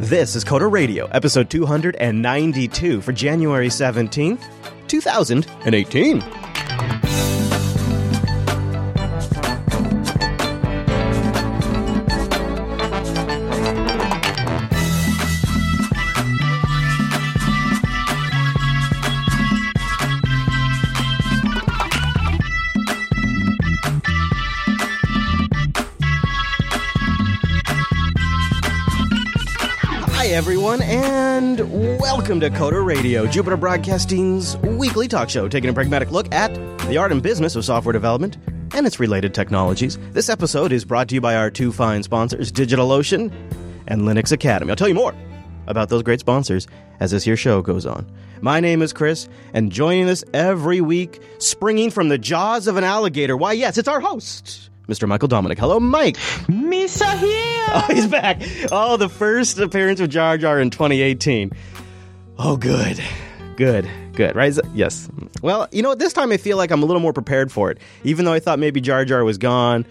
This is Coder Radio, episode 292 for January 17th, 2018. Everyone, and welcome to Coder Radio, Jupiter Broadcasting's weekly talk show, taking a pragmatic look at the art and business of software development and its related technologies. This episode is brought to you by our two fine sponsors, DigitalOcean and Linux Academy. I'll tell you more about those great sponsors as this here show goes on. My name is Chris, and joining us every week, springing from the jaws of an alligator, why, yes, it's our host, Mr. Michael Dominic. Hello, Mike. Misa here. Oh, he's back. Oh, the first appearance of Jar Jar in 2018. Oh, good. Good. Good. Right? Yes. Well, you know what? This time I feel like I'm a little more prepared for it. Even though I thought maybe Jar Jar was gone,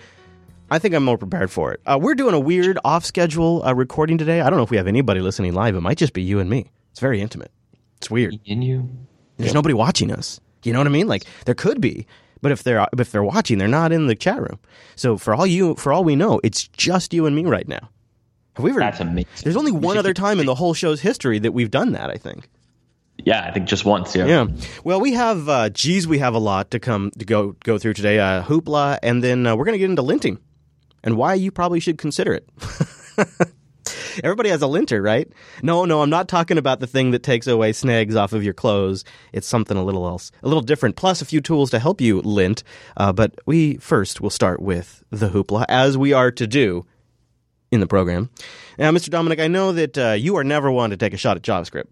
I think I'm more prepared for it. Uh, we're doing a weird off schedule uh, recording today. I don't know if we have anybody listening live. It might just be you and me. It's very intimate. It's weird. In you. There's nobody watching us. You know what I mean? Like there could be, but if they're if they're watching, they're not in the chat room. So for all you for all we know, it's just you and me right now. Have we ever? That's amazing. There's only one other time in the whole show's history that we've done that. I think. Yeah, I think just once. Yeah. Yeah. Well, we have. Uh, geez, we have a lot to come to go go through today. Uh, hoopla, and then uh, we're going to get into linting and why you probably should consider it. Everybody has a linter, right? No, no, I'm not talking about the thing that takes away snags off of your clothes. It's something a little else, a little different, plus a few tools to help you lint. Uh, but we first will start with the hoopla, as we are to do in the program. Now, Mr. Dominic, I know that uh, you are never one to take a shot at JavaScript.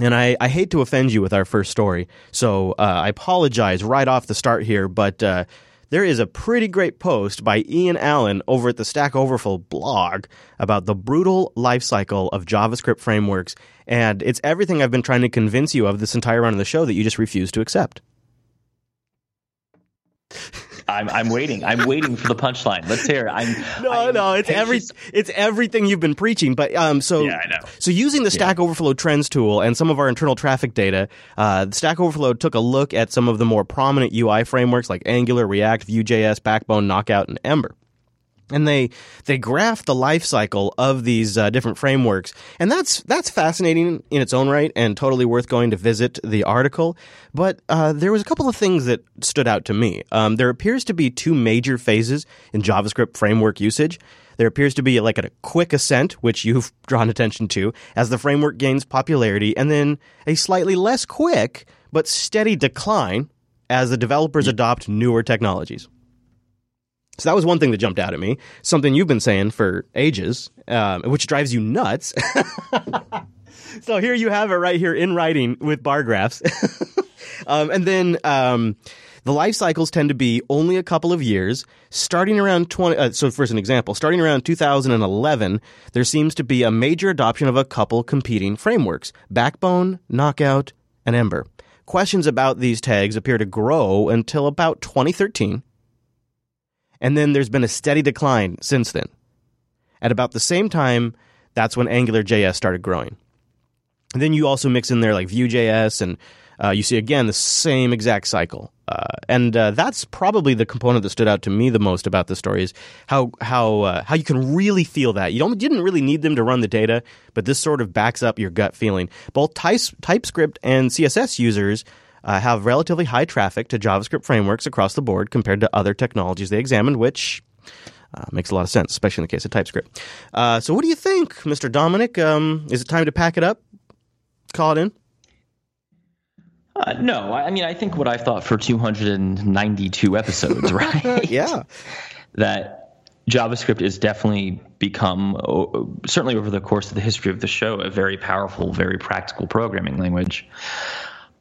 And I, I hate to offend you with our first story, so uh, I apologize right off the start here, but uh, there is a pretty great post by Ian Allen over at the Stack Overflow blog about the brutal life cycle of JavaScript frameworks, and it's everything I've been trying to convince you of this entire run of the show that you just refuse to accept. I'm, I'm waiting. I'm waiting for the punchline. Let's hear. it. I'm. No, I'm no, it's every it's everything you've been preaching. But um, so Yeah, I know. So using the Stack Overflow Trends tool and some of our internal traffic data, uh, Stack Overflow took a look at some of the more prominent UI frameworks like Angular, React, Vue.js, Backbone, Knockout, and Ember. And they they graph the life cycle of these uh, different frameworks, and that's that's fascinating in its own right, and totally worth going to visit the article. But uh, there was a couple of things that stood out to me. Um, there appears to be two major phases in JavaScript framework usage. There appears to be like a quick ascent, which you've drawn attention to, as the framework gains popularity, and then a slightly less quick but steady decline as the developers adopt newer technologies. So that was one thing that jumped out at me. Something you've been saying for ages, um, which drives you nuts. so here you have it right here in writing with bar graphs. um, and then um, the life cycles tend to be only a couple of years. Starting around 20, uh, so first an example, starting around 2011, there seems to be a major adoption of a couple competing frameworks Backbone, Knockout, and Ember. Questions about these tags appear to grow until about 2013 and then there's been a steady decline since then. At about the same time, that's when Angular JS started growing. And then you also mix in there like Vue.js, and uh, you see again the same exact cycle. Uh, and uh, that's probably the component that stood out to me the most about the story is how how uh, how you can really feel that you don't you didn't really need them to run the data, but this sort of backs up your gut feeling. Both Types- TypeScript and CSS users uh, have relatively high traffic to JavaScript frameworks across the board compared to other technologies they examined, which uh, makes a lot of sense, especially in the case of TypeScript. Uh, so, what do you think, Mr. Dominic? Um, is it time to pack it up? Call it in? Uh, no, I I mean I think what I've thought for 292 episodes, right? Yeah. that JavaScript is definitely become, certainly over the course of the history of the show, a very powerful, very practical programming language.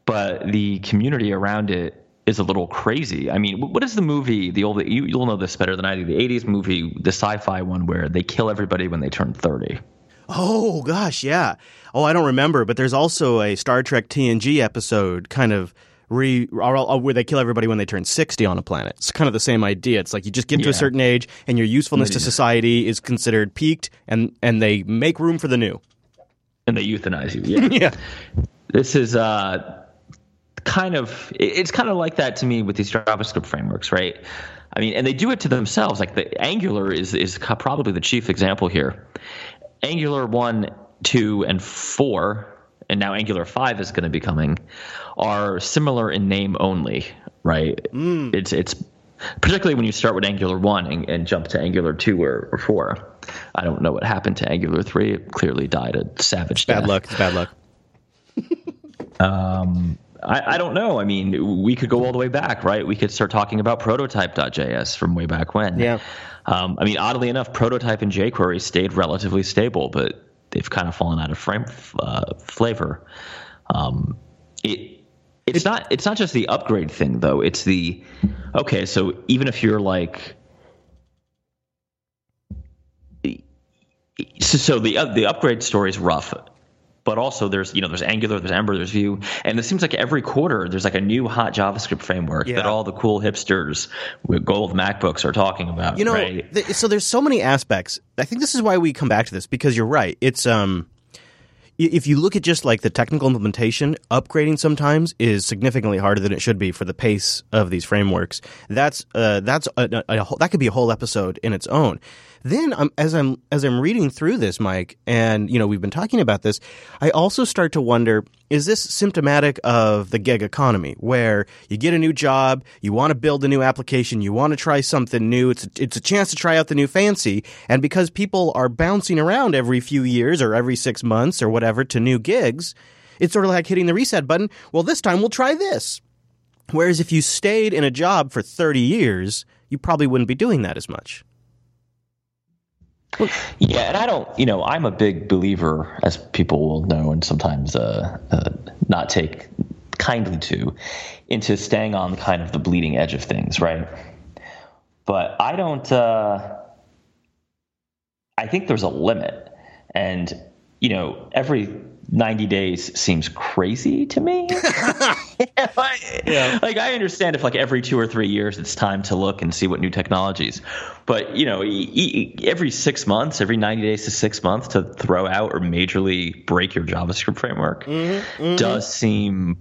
But the community around it is a little crazy. I mean, what is the movie? The old you, you'll know this better than I do. The '80s movie, the sci-fi one where they kill everybody when they turn 30. Oh gosh, yeah. Oh, I don't remember, but there's also a Star Trek TNG episode kind of re where they kill everybody when they turn 60 on a planet. It's kind of the same idea. It's like you just get to a certain age and your usefulness to society is considered peaked and and they make room for the new. and they euthanize you. Yeah. Yeah. this is uh, kind of it's kind of like that to me with these JavaScript frameworks, right? I mean, and they do it to themselves. Like the Angular is is probably the chief example here. Angular one, two, and four, and now Angular five is going to be coming, are similar in name only, right? Mm. It's it's particularly when you start with Angular one and, and jump to Angular two or, or four. I don't know what happened to Angular three. It clearly died a savage death. Bad death. luck. It's bad luck. Um, I, I don't know. I mean, we could go all the way back, right? We could start talking about prototype.js from way back when. Yeah. Um, I mean, oddly enough, prototype and jQuery stayed relatively stable, but they've kind of fallen out of frame uh, flavor. Um, it it's not it's not just the upgrade thing though. It's the okay. So even if you're like so, so the uh, the upgrade story is rough, but also there's you know there's Angular, there's Ember, there's Vue, and it seems like every quarter there's like a new hot JavaScript framework Yeah. that all the cool hipsters with gold MacBooks are talking about. You know, right? th- so there's so many aspects. I think this is why we come back to this because you're right. It's um if you look at just like the technical implementation, upgrading sometimes is significantly harder than it should be for the pace of these frameworks. That's uh, that's a, a, a whole, that could be a whole episode in its own. Then um, as I'm as I'm reading through this, Mike, and you know we've been talking about this, I also start to wonder: is this symptomatic of the gig economy, where you get a new job, you want to build a new application, you want to try something new, it's it's a chance to try out the new fancy, and because people are bouncing around every few years or every six months or whatever to new gigs, it's sort of like hitting the reset button. Well, this time we'll try this. Whereas if you stayed in a job for 30 years, you probably wouldn't be doing that as much. Yeah, and I don't, you know, I'm a big believer, as people will know, and sometimes uh, uh, not take kindly to, into staying on kind of the bleeding edge of things, right? But I don't. Uh, I think there's a limit, and you know, every 90 days seems crazy to me. like, like, I understand if like every two or three years it's time to look and see what new technologies, but you know, e- e- every six months, every 90 days to six months to throw out or majorly break your JavaScript framework does seem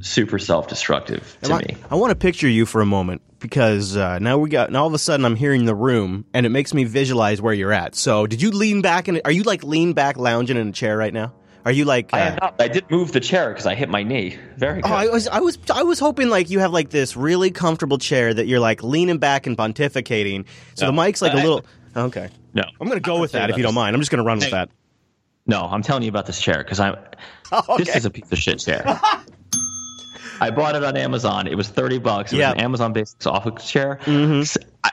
super self-destructive to I, me. I want to picture you for a moment because uh, now we got now all of a sudden I'm hearing the room and it makes me visualize where you're at. So did you lean back and are you like lean back lounging in a chair right now? Are you like? Uh, I, have not, I did move the chair because I hit my knee. Very good. Oh, I was, I was, I was hoping like you have like this really comfortable chair that you're like leaning back and pontificating. So the mic's like a I- little. Okay, no, I'm gonna go I'll with that if about you don't mind. I'm just gonna run with that. No, I'm telling you about this chair because I'm. Oh, This is a piece of shit chair. I bought it on Amazon. It was thirty bucks. It Yeah. was an Amazon Basics office chair. S- I,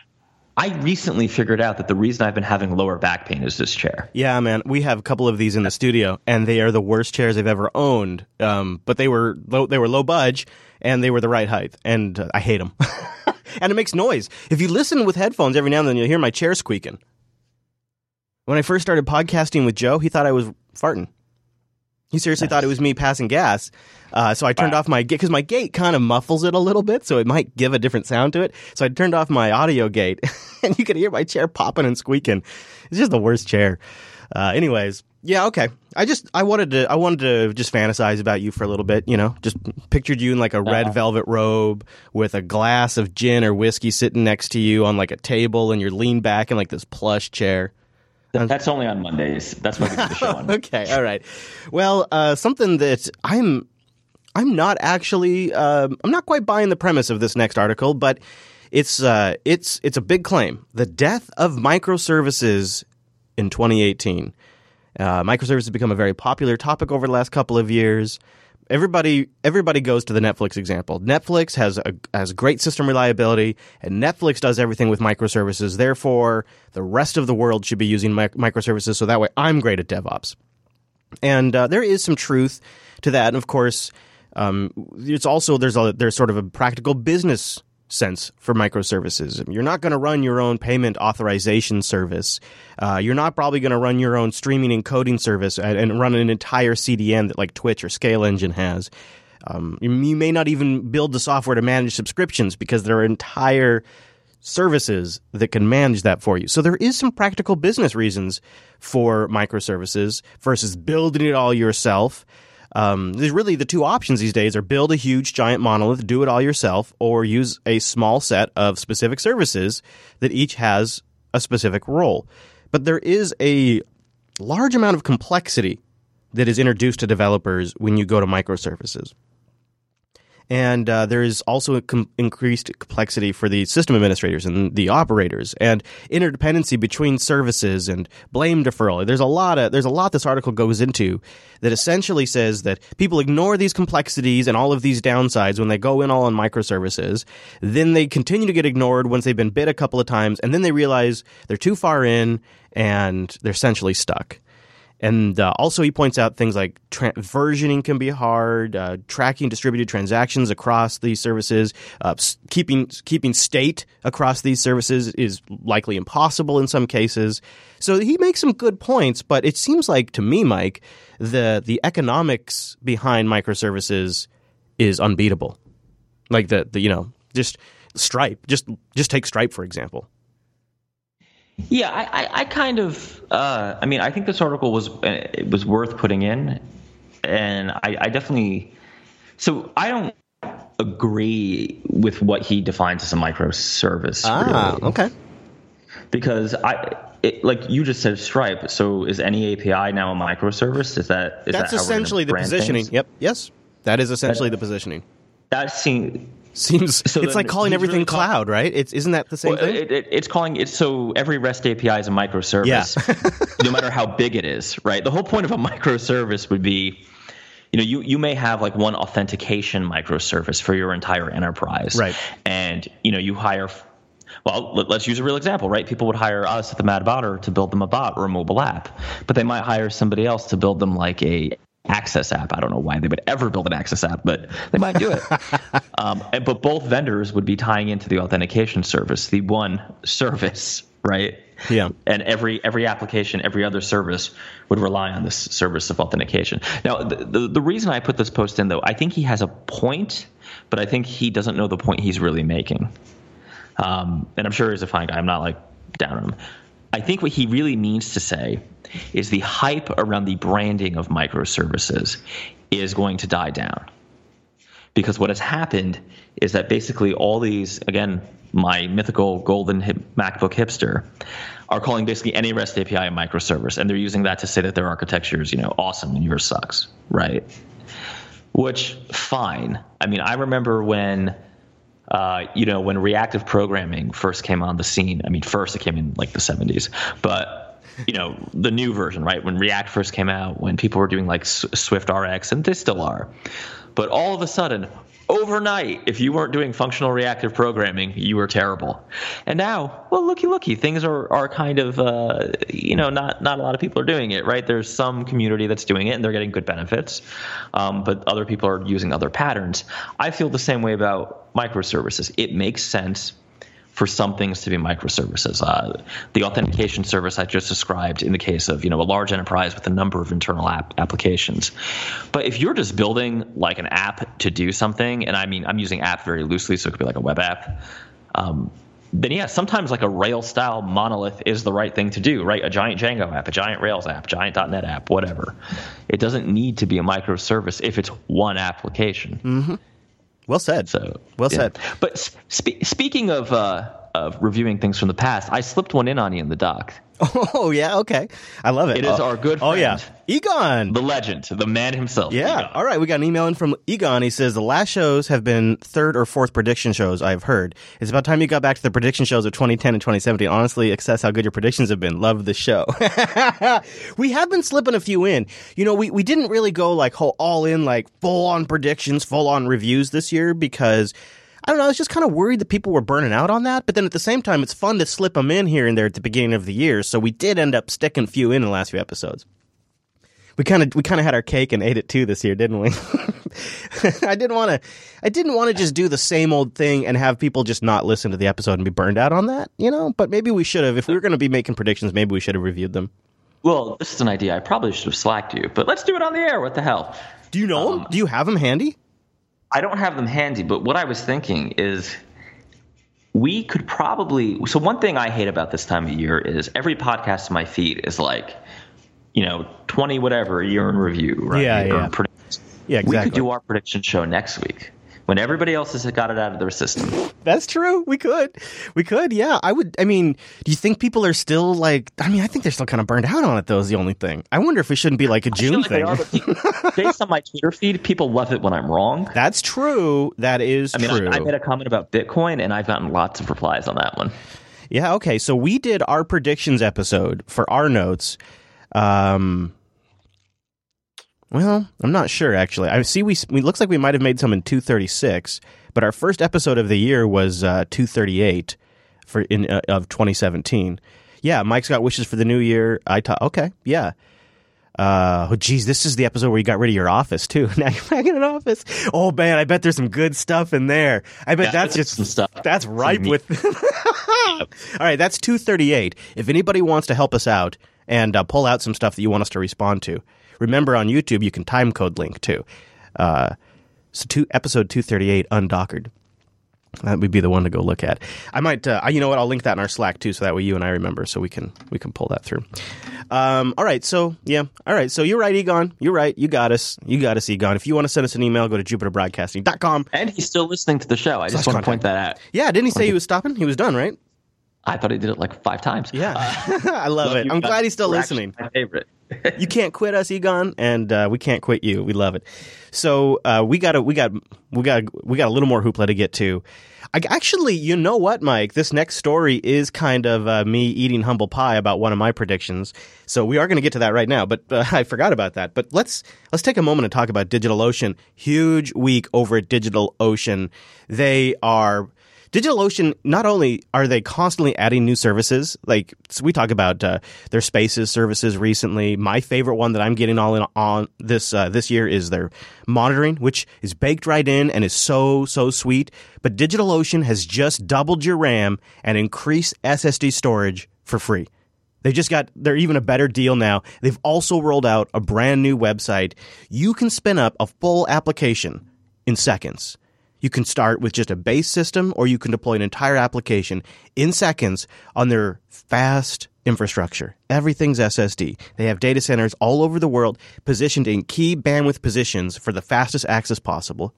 I recently figured out that the reason I've been having lower back pain is this chair. Yeah, man, we have a couple of these in the studio, and they are the worst chairs I've ever owned. Um, but they were low, they were low budge, and they were the right height, and uh, I hate them. and it makes noise. If you listen with headphones, every now and then you'll hear my chair squeaking. When I first started podcasting with Joe, he thought I was farting. He seriously thought it was me passing gas. Uh, so I turned off my gate because my gate kind of muffles it a little bit, so it might give a different sound to it. So I turned off my audio gate, and you could hear my chair popping and squeaking. It's just the worst chair. Uh, anyways, yeah, okay. I just I wanted to I wanted to just fantasize about you for a little bit. You know, just pictured you in like a red velvet robe with a glass of gin or whiskey sitting next to you on like a table, and you're leaned back in like this plush chair. That's only on Mondays. That's when we do the show on. Okay, all right. Well, uh, something that I'm I'm not actually um, I'm not quite buying the premise of this next article, but it's uh, it's it's a big claim: the death of microservices in 2018. Uh, microservices have become a very popular topic over the last couple of years. Everybody, everybody goes to the Netflix example. Netflix has a has great system reliability, and Netflix does everything with microservices. Therefore, the rest of the world should be using mic- microservices. So that way, I'm great at DevOps. And uh, there is some truth to that. And of course, um, it's also there's a there's sort of a practical business sense for microservices. You're not going to run your own payment authorization service. Uh, you're not probably going to run your own streaming and coding service and, and run an entire CDN that like Twitch or Scale Engine has. Um, you may not even build the software to manage subscriptions because there are entire services that can manage that for you. So there is some practical business reasons for microservices versus building it all yourself. Um, there's really the two options these days are build a huge giant monolith, do it all yourself, or use a small set of specific services that each has a specific role. But there is a large amount of complexity that is introduced to developers when you go to microservices. And uh, there is also com- increased complexity for the system administrators and the operators, and interdependency between services and blame deferral. There's a lot of there's a lot this article goes into that essentially says that people ignore these complexities and all of these downsides when they go in all on microservices. Then they continue to get ignored once they've been bit a couple of times, and then they realize they're too far in and they're essentially stuck. And uh, also, he points out things like tra- versioning can be hard, uh, tracking distributed transactions across these services, uh, keeping keeping state across these services is likely impossible in some cases. So he makes some good points, but it seems like to me, Mike, the the economics behind microservices is unbeatable. Like the, the you know just Stripe, just just take Stripe for example. Yeah, I, I, I kind of, uh, I mean, I think this article was it was worth putting in, and I, I definitely, so I don't agree with what he defines as a microservice. Ah, really. okay. Because I, it, like you just said, Stripe. So is any API now a microservice? Is that is that's that essentially the positioning? Things? Yep. Yes, that is essentially that, the positioning. That seems Seems so it's like calling everything really call, cloud, right? It's isn't that the same well, thing? It, it, it's calling it so every REST API is a microservice, yeah. no matter how big it is, right? The whole point of a microservice would be, you know, you you may have like one authentication microservice for your entire enterprise, right? And you know, you hire. Well, let, us use a real example, right? People would hire us at the Mad Botter to build them a bot or a mobile app, but they might hire somebody else to build them like a Access app. I don't know why they would ever build an Access app, but they might do it. um, and, but both vendors would be tying into the authentication service, the one service, right? Yeah. And every every application, every other service would rely on this service of authentication. Now, the, the, the reason I put this post in, though, I think he has a point, but I think he doesn't know the point he's really making. Um, and I'm sure he's a fine guy. I'm not like down on him. I think what he really means to say is the hype around the branding of microservices is going to die down. Because what has happened is that basically all these, again, my mythical golden hip, MacBook hipster, are calling basically any REST API a microservice, and they're using that to say that their architecture is, you know, awesome and yours sucks, right? Which, fine. I mean, I remember when uh, you know, when reactive programming first came on the scene, I mean, first it came in like the 70s, but you know, the new version, right? When React first came out, when people were doing like Swift RX, and they still are, but all of a sudden, overnight, if you weren't doing functional reactive programming, you were terrible. And now, well, looky, looky, things are, are kind of, uh, you know, not not a lot of people are doing it, right? There's some community that's doing it, and they're getting good benefits, um, but other people are using other patterns. I feel the same way about microservices. It makes sense for some things to be microservices. Uh, the authentication service I just described in the case of you know a large enterprise with a number of internal app applications. But if you're just building like an app to do something, and I mean I'm using app very loosely, so it could be like a web app. Um, then yeah, sometimes like a Rails style monolith is the right thing to do, right? A giant Django app, a giant Rails app, giant .NET app, whatever. It doesn't need to be a microservice if it's one application. Mm-hmm. Well said. So well yeah. said. But spe- speaking of uh, of reviewing things from the past, I slipped one in on you in the doc. Oh yeah, okay. I love it. It is oh, our good friend. Oh yeah, Egon, the legend, the man himself. Yeah. Egon. All right, we got an email in from Egon. He says the last shows have been third or fourth prediction shows I've heard. It's about time you got back to the prediction shows of 2010 and 2017. Honestly, access how good your predictions have been. Love the show. we have been slipping a few in. You know, we we didn't really go like all in like full on predictions, full on reviews this year because I don't know. I was just kind of worried that people were burning out on that. But then at the same time, it's fun to slip them in here and there at the beginning of the year. So we did end up sticking a few in the last few episodes. We kind of we kind of had our cake and ate it too this year, didn't we? I didn't want to. I didn't want to just do the same old thing and have people just not listen to the episode and be burned out on that, you know. But maybe we should have. If we were going to be making predictions, maybe we should have reviewed them. Well, this is an idea. I probably should have slacked you, but let's do it on the air. What the hell? Do you know um, him? Do you have him handy? I don't have them handy, but what I was thinking is we could probably. So, one thing I hate about this time of year is every podcast in my feed is like, you know, 20 whatever year in review, right? Yeah, yeah. Or Yeah, We could do our prediction show next week when everybody else has got it out of their system. That's true. We could. We could. Yeah. I would. I mean, do you think people are still like? I mean, I think they're still kind of burned out on it. Though is the only thing. I wonder if it shouldn't be like a June like they thing. are, but based on my Twitter feed, people love it when I'm wrong. That's true. That is I mean, true. I, I made a comment about Bitcoin, and I've gotten lots of replies on that one. Yeah, okay. So we did our predictions episode for our notes. Um well, I'm not sure actually. I see we we looks like we might have made some in 236, but our first episode of the year was uh 238 for in uh, of 2017. Yeah, Mike's got wishes for the new year. I ta- okay. Yeah. Uh, oh, geez, this is the episode where you got rid of your office too. Now you're back in an office. Oh man, I bet there's some good stuff in there. I bet Yeah, that's just some stuff. That's ripe with. All right, that's 238. If anybody wants to help us out and uh, pull out some stuff that you want us to respond to, remember on YouTube you can time code link too. Uh, so two, episode 238 undockered. That would be the one to go look at. I might, uh, you know what? I'll link that in our Slack too, so that way you and I remember, so we can we can pull that through. Um, all right, so yeah, all right. So you're right, Egon. You're right. You got us. You got us, Egon. If you want to send us an email, go to jupiterbroadcasting.com. And he's still listening to the show. I just want to point that out. Yeah, didn't he say he was stopping? He was done, right? I thought he did it like five times. Yeah, I love it. I'm guys glad he's still are listening. My favorite. you can't quit us, Egon, and uh, we can't quit you. We love it. So uh, we got a, we got we got we got a little more hoopla to get to. I, actually, you know what, Mike? This next story is kind of uh, me eating humble pie about one of my predictions. So we are going to get to that right now. But uh, I forgot about that. But let's let's take a moment and talk about DigitalOcean. Huge week over at DigitalOcean. They are DigitalOcean, not only are they constantly adding new services, like so we talk about uh, their Spaces services recently. My favorite one that I'm getting all in on this uh, this year is their monitoring, which is baked right in and is so so sweet. But DigitalOcean has just doubled your RAM and increased SSD storage for free. They just got, they're even a better deal now. They've also rolled out a brand new website. You can spin up a full application in seconds. You can start with just a base system or you can deploy an entire application in seconds on their fast infrastructure. Everything's SSD. They have data centers all over the world positioned in key bandwidth positions for the fastest access possible.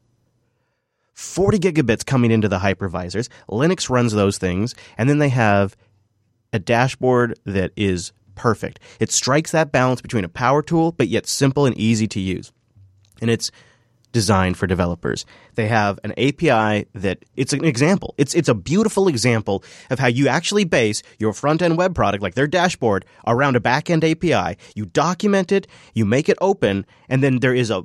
40 gigabits coming into the hypervisors. Linux runs those things. And then they have a dashboard that is perfect. It strikes that balance between a power tool, but yet simple and easy to use. And it's designed for developers. They have an API that it's an example. It's it's a beautiful example of how you actually base your front end web product, like their dashboard, around a back end API. You document it, you make it open, and then there is a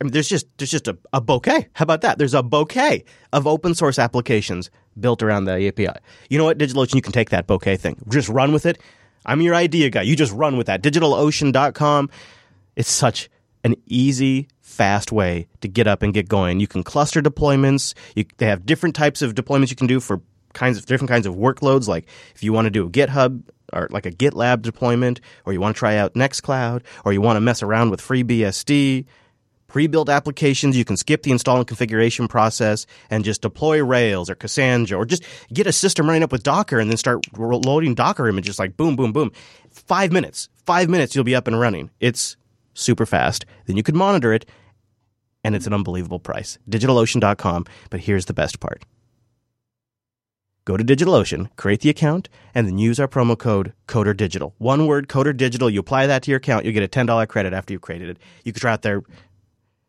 I mean, there's just there's just a, a bouquet. How about that? There's a bouquet of open source applications built around the API. You know what, DigitalOcean, you can take that bouquet thing, just run with it. I'm your idea guy. You just run with that. DigitalOcean.com. It's such an easy, fast way to get up and get going. You can cluster deployments. You, they have different types of deployments you can do for kinds of different kinds of workloads. Like if you want to do a GitHub or like a GitLab deployment, or you want to try out Nextcloud, or you want to mess around with FreeBSD, pre-built applications, you can skip the install and configuration process and just deploy Rails or Cassandra, or just get a system running up with Docker and then start loading Docker images like boom, boom, boom. Five minutes, five minutes, you'll be up and running. It's super fast. Then you can monitor it, and it's an unbelievable price. DigitalOcean.com. But here's the best part. Go to DigitalOcean, create the account, and then use our promo code CODERDIGITAL. One word, CODERDIGITAL. You apply that to your account, you get a $10 credit after you've created it. You can try out their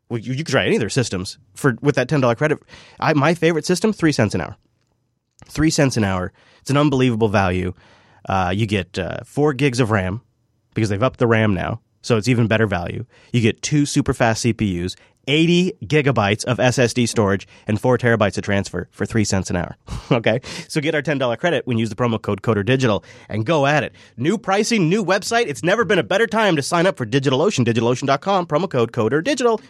well, you, you can try any of their systems for with that ten dollar credit. I, my favorite system, three cents an hour. Three cents an hour. It's an unbelievable value. Uh, you get uh, four gigs of RAM because they've upped the RAM now, so it's even better value. You get two super fast CPUs, 80 gigabytes of SSD storage, and four terabytes of transfer for three cents an hour. okay, so get our ten dollar credit when you use the promo code Coder Digital and go at it. New pricing, new website. It's never been a better time to sign up for DigitalOcean. DigitalOcean.com promo code Coder Digital.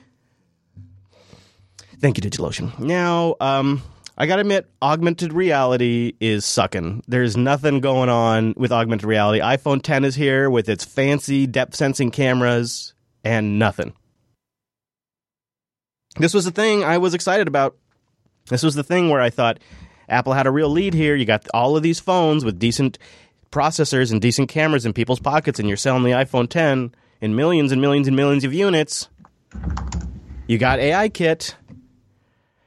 Thank you, DigitalOcean. Now, um, I gotta admit, augmented reality is sucking. There's nothing going on with augmented reality. iPhone 10 is here with its fancy depth sensing cameras and nothing. This was the thing I was excited about. This was the thing where I thought Apple had a real lead here. You got all of these phones with decent processors and decent cameras in people's pockets, and you're selling the iPhone 10 in millions and millions and millions of units. You got AI Kit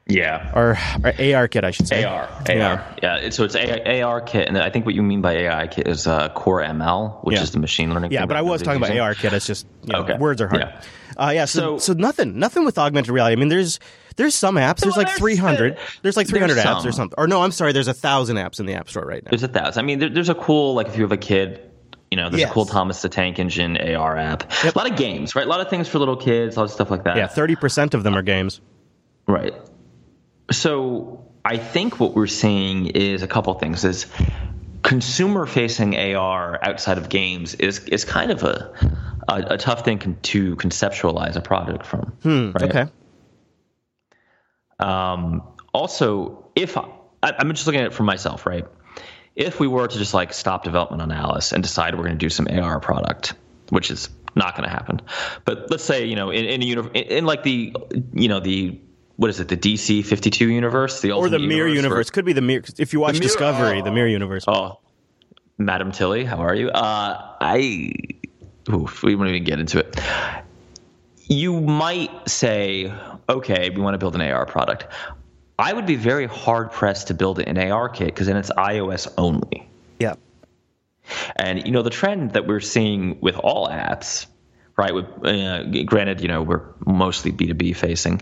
Yeah. or, or AR Kit, I should say. AR, AR, Yeah. yeah. so it's A- AR kit, and I think what you mean by AI kit is uh, Core ML, which Yeah. is the machine learning. Yeah, but I was talking everybody's about. AR Kit. It's just you know, Okay. words are hard. Yeah. Uh, yeah. So, so So- nothing, nothing with augmented reality. I mean, there's there's some apps. There's like 300. There's like 300 there's apps or something. Or no, I'm sorry. There's a thousand apps in the App Store right now. There's a thousand. I mean, there, there's a cool like if you have a kid, you know, there's Yes. a cool Thomas the Tank Engine AR app. Yep. A lot of games, right? A lot of things for little kids, a lot of stuff like that. Yeah, 30 percent of them are games. Right. So I think what we're seeing is a couple things. Is consumer facing AR outside of games is is kind of a a, a tough thing con- to conceptualize a product from. right? Okay. Um, also, if I, I'm just looking at it for myself, right? If we were to just like stop development on Alice and decide we're going to do some AR product, which is not going to happen, but let's say you know in in, a uni- in like the you know the what is it the DC 52 universe, the Or the Mirror universe. Could be the Mirror. If you watch Mirror- Discovery, oh. the Mirror universe. Oh, Madam Tilly, how are you? Uh, I, oof, we won't even get into it. You might say, okay, we want to build an AR product. I would be very hard pressed to build an AR kit because then it's iOS only. Yeah. And you know the trend that we're seeing with all apps, right? With uh, granted, you know we're mostly B two B facing,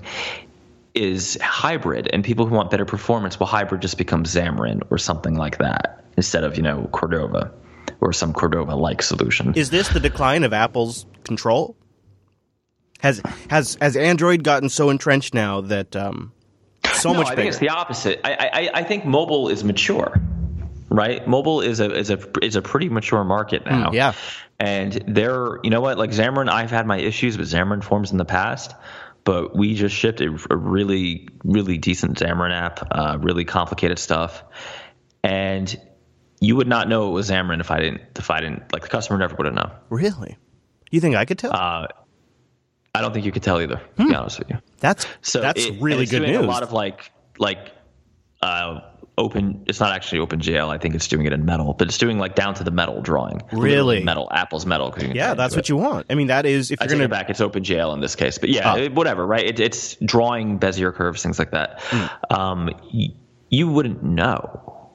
is hybrid. And people who want better performance, well, hybrid just becomes Xamarin or something like that instead of you know Cordova or some Cordova like solution. Is this the decline of Apple's control? Has has has Android gotten so entrenched now that um, so no, much I bigger? think it's the opposite. I, I I think mobile is mature, right? Mobile is a is a is a pretty mature market now. Hmm, yeah. and they're you know what like Xamarin. I've had my issues with Xamarin Forms in the past, but we just shipped a, a really really decent Xamarin app, uh, really complicated stuff, and you would not know it was Xamarin if I didn't if I didn't like the customer never would have known. really? You think I could tell? Uh, I don't think you could tell either. To be honest with you. that's So that's it- really good news. A lot of like like uh, open. It's not actually OpenGL. I think it's doing it in metal, but it's doing like down to the metal drawing. Really? Metal. Apple's metal yeah, that's what it. you want. I mean, that is if I you're gonna it back. It's OpenGL in this case, but yeah, Oh. it- whatever. Right? It, it's drawing Bezier curves, things like that. Hmm. Um, y- you wouldn't know.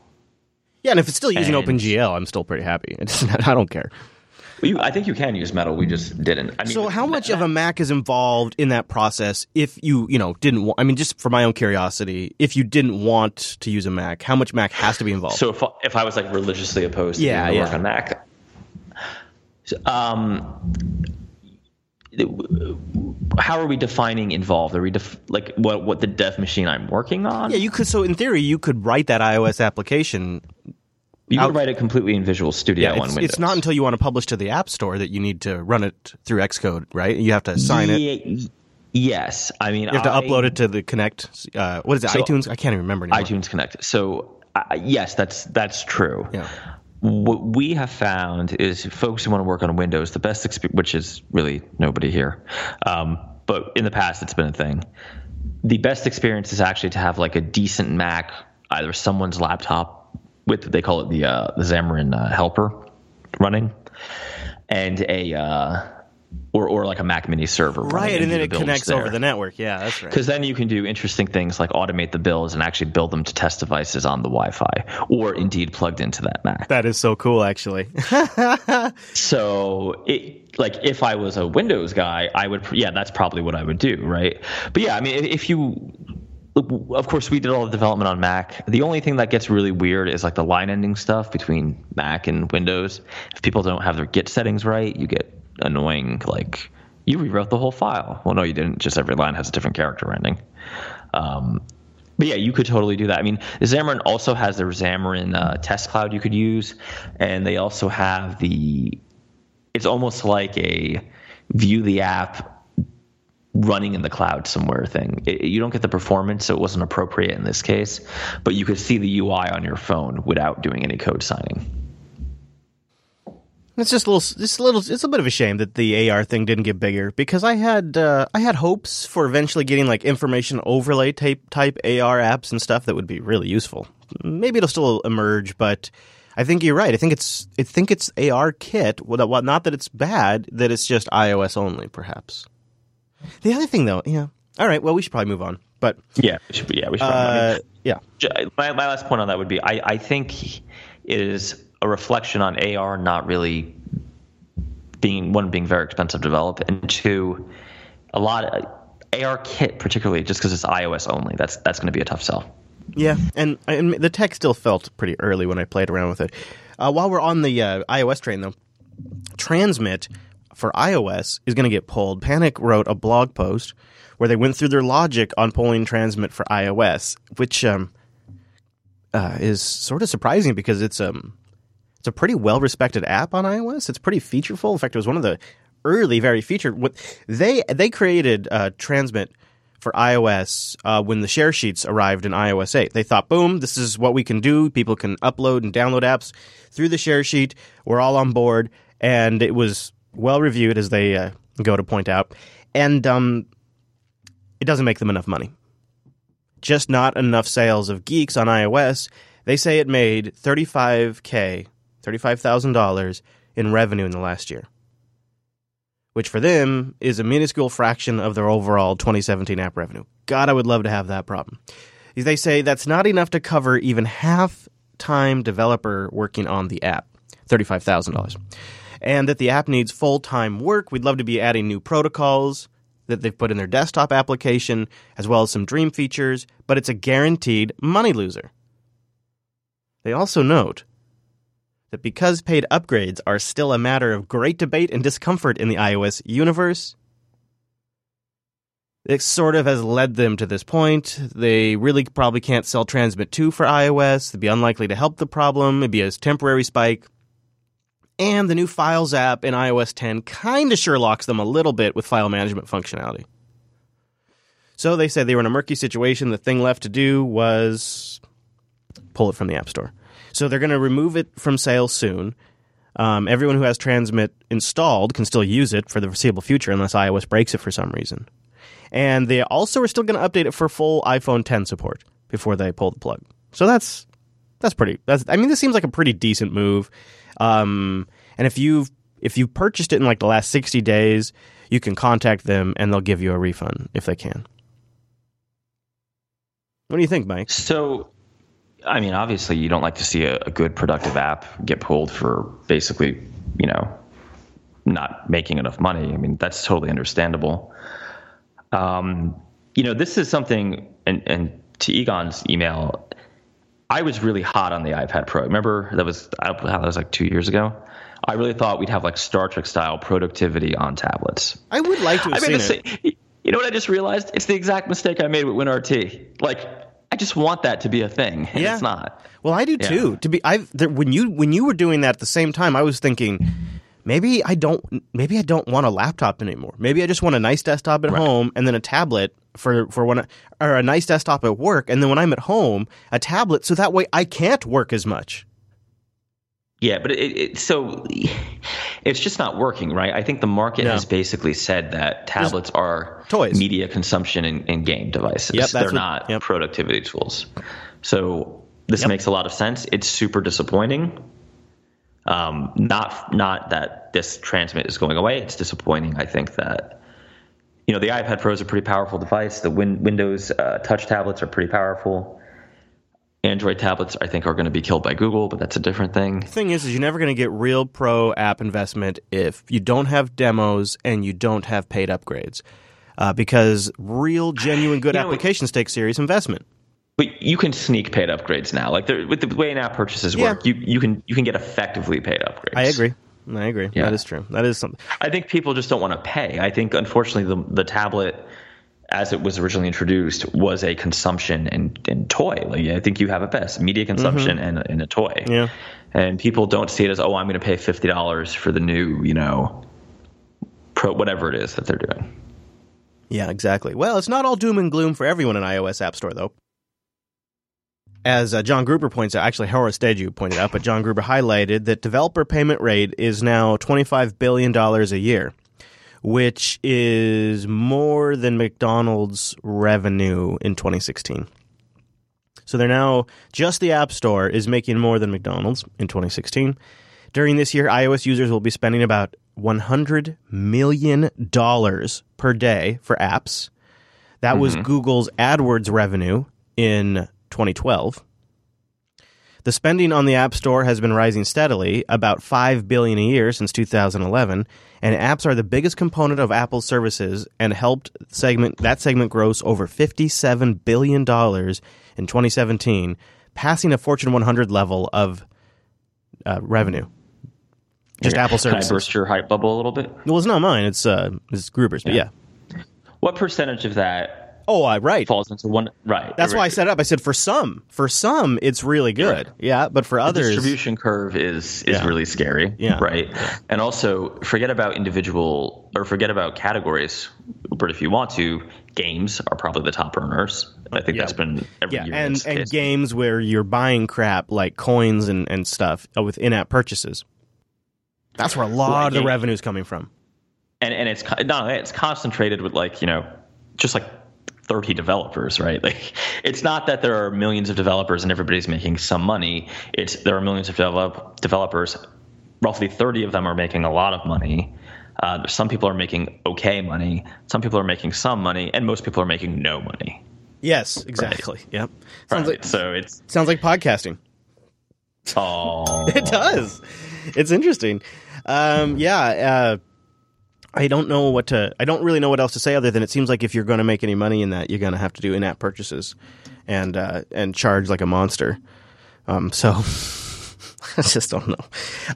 Yeah, and if it's still using And- OpenGL, I'm still pretty happy. It's I don't care. You, I think you can use metal. We just didn't. I mean, So, how much of a Mac is involved in that process? If you, you know, didn't want, I mean, just for my own curiosity, if you didn't want to use a Mac, how much Mac has to be involved? So if if I was like religiously opposed to Yeah, doing work yeah. on Mac, um, how are we defining involved? Are we def- like what what the dev machine I'm working on? yeah, you could. So, in theory, you could write that iOS application. You out- would write it completely in Visual Studio on it's, Windows. it's not until you want to publish to the App Store that you need to run it through Xcode, right? You have to sign it. Yes, I mean you have to I- upload it to the Connect. Uh, what is it? So- iTunes? I can't even remember anymore. iTunes Connect. So uh, yes, that's that's true. Yeah. What we have found is folks who want to work on Windows, the best experience, which is really nobody here, um, but in the past it's been a thing. The best experience is actually to have like a decent Mac, either someone's laptop with they call it the uh, the Xamarin uh, Helper running, and a uh, or or like a Mac Mini server, Right, and then it connects over the network. Yeah, that's right. because then you can do interesting things like automate the builds and actually build them to test devices on the Wi-Fi, or indeed plugged into that Mac. That is so cool, actually. So, it, like, if I was a Windows guy, I would, yeah, that's probably what I would do, right? But yeah, I mean, if you, of course, we did all the development on Mac. The only thing that gets really weird is like the line ending stuff between Mac and Windows. If people don't have their Git settings right, you get annoying, like, you rewrote the whole file. Well, no, you didn't. Just every line has a different character ending. Um, but yeah, you could totally do that. I mean, Xamarin also has their Xamarin uh, test cloud you could use, and they also have the. It's almost like a view the app running in the cloud somewhere thing. It, you don't get the performance, so it wasn't appropriate in this case, but you could see the UI on your phone without doing any code signing. It's just a little, just a little, it's a bit of a shame that the AR thing didn't get bigger because I had, uh, I had hopes for eventually getting like information overlay type type AR apps and stuff that would be really useful. Maybe it'll still emerge, but I think you're right. I think it's, I think it's AR kit. Well, not that it's bad, that it's just iOS only, perhaps. The other thing, though, yeah. All right. Well, we should probably move on. But yeah, we should, yeah, we should. Uh, yeah. My, my last point on that would be I, I think it is a reflection on AR not really being one being very expensive to develop, and two, a lot of AR kit particularly just because it's iOS only. That's that's going to be a tough sell. Yeah, and, and the tech still felt pretty early when I played around with it. Uh, while we're on the uh, iOS train, though, Transmit for iOS is going to get pulled. Panic wrote a blog post where they went through their logic on pulling Transmit for iOS, which um, uh, is sort of surprising because it's um it's a pretty well respected app on iOS. It's pretty featureful. In fact, it was one of the early, very featured. They they created uh, Transmit for iOS uh, when the share sheets arrived in iOS 8. They thought, boom, this is what we can do. People can upload and download apps through the share sheet. We're all on board, and it was well reviewed, as they uh, go to point out. And um, it doesn't make them enough money. Just not enough sales of geeks on iOS. They say it made 35K, $35,000 in revenue in the last year, which for them is a minuscule fraction of their overall 2017 app revenue. God, I would love to have that problem. They say that's not enough to cover even half time developer working on the app, $35,000. And that the app needs full time work. We'd love to be adding new protocols, that they've put in their desktop application, as well as some dream features, but it's a guaranteed money loser. They also note that because paid upgrades are still a matter of great debate and discomfort in the iOS universe, it sort of has led them to this point. They really probably can't sell Transmit 2 for iOS. It'd be unlikely to help the problem. It'd be a temporary spike. And the new Files app in iOS 10 kind of Sherlocks them a little bit with file management functionality. So they said they were in a murky situation. The thing left to do was pull it from the App Store. So they're going to remove it from sale soon. Um, everyone who has Transmit installed can still use it for the foreseeable future unless iOS breaks it for some reason. And they also are still going to update it for full iPhone 10 support before they pull the plug. So that's that's pretty. That's I mean, this seems like a pretty decent move. Um, and if you've if you purchased it in like the last 60 days, you can contact them and they'll give you a refund if they can. What do you think, Mike? So, I mean, obviously, you don't like to see a, a good productive app get pulled for basically, you know, not making enough money. I mean, that's totally understandable. Um, you know, this is something, and, and to Egon's email, I was really hot on the iPad Pro. Remember that was that was like two years ago. I really thought we'd have like Star Trek style productivity on tablets. I would like to have I mean, seen it. You know what I just realized? It's the exact mistake I made with WinRT. Like I just want that to be a thing, and yeah. it's not. Well, I do yeah. too. To be, I when you when you were doing that at the same time, I was thinking maybe I don't maybe I don't want a laptop anymore. Maybe I just want a nice desktop at right. home and then a tablet for for when I, or a nice desktop at work and then when I'm at home a tablet so that way I can't work as much. Yeah, but it, it, so it's just not working, right? I think the market no. has basically said that tablets There's are toys, media consumption, and, and game devices. Yep, They're what, not yep. productivity tools. So this yep. makes a lot of sense. It's super disappointing um, not not that this transmit is going away. It's disappointing. I think that you know the iPad Pro is a pretty powerful device. The win- Windows uh, Touch tablets are pretty powerful. Android tablets, I think, are going to be killed by Google, but that's a different thing. The thing is, is you're never going to get real pro app investment if you don't have demos and you don't have paid upgrades, uh, because real, genuine, good know, applications take serious investment. But you can sneak paid upgrades now. Like with the way in-app purchases work, yeah. you you can you can get effectively paid upgrades. I agree. I agree. Yeah. That is true. That is something. I think people just don't want to pay. I think unfortunately the the tablet as it was originally introduced was a consumption and, and toy. Like I think you have it best. Media consumption mm-hmm. and, and a toy. Yeah. And people don't see it as, oh, I'm gonna pay fifty dollars for the new, you know, pro whatever it is that they're doing. Yeah, exactly. Well, it's not all doom and gloom for everyone in iOS App Store though as uh, John Gruber points out, actually Horace Dediu pointed out, but John Gruber highlighted that developer payment rate is now $25 billion a year, which is more than McDonald's revenue in 2016. So they're now, just the App Store is making more than McDonald's in 2016. During this year, iOS users will be spending about $100 million per day for apps. That was Google's AdWords revenue in 2012. The spending on the App Store has been rising steadily, about 5 billion a year since 2011, and apps are the biggest component of Apple's services and helped segment that segment gross over 57 billion dollars in 2017, passing a Fortune 100 level of uh, revenue. Just Apple Can I services. burst your hype bubble a little bit? Well, it's not mine. It's uh, it's Gruber's. But yeah. What percentage of that Oh, uh, right. falls into one? Right. That's why I set it up. I said for some, for some, it's really good. Right. Yeah, but for others, the distribution curve is is Yeah. really scary Yeah. right and also forget about individual or forget about categories but if you want to games are probably the top earners i think Yeah. that's been every yeah, year and and case. games where you're buying crap like coins and and stuff uh, with in-app purchases. That's where a lot of the revenue is coming from. and and it's no it's concentrated with like you know just like 30 developers right like it's not that there are millions of developers and everybody's making some money it's there are millions of develop, developers roughly 30 of them are making a lot of money uh, some people are making okay money some people are making some money and most people are making no money Yes, exactly. Yep. Sounds right like so it's sounds like podcasting. oh It does. It's interesting. Um, yeah. Uh, I don't know what to. I don't really know what else to say other than it seems like if you're going to make any money in that, you're going to have to do in-app purchases, and uh, and charge like a monster. Um, so I just don't know.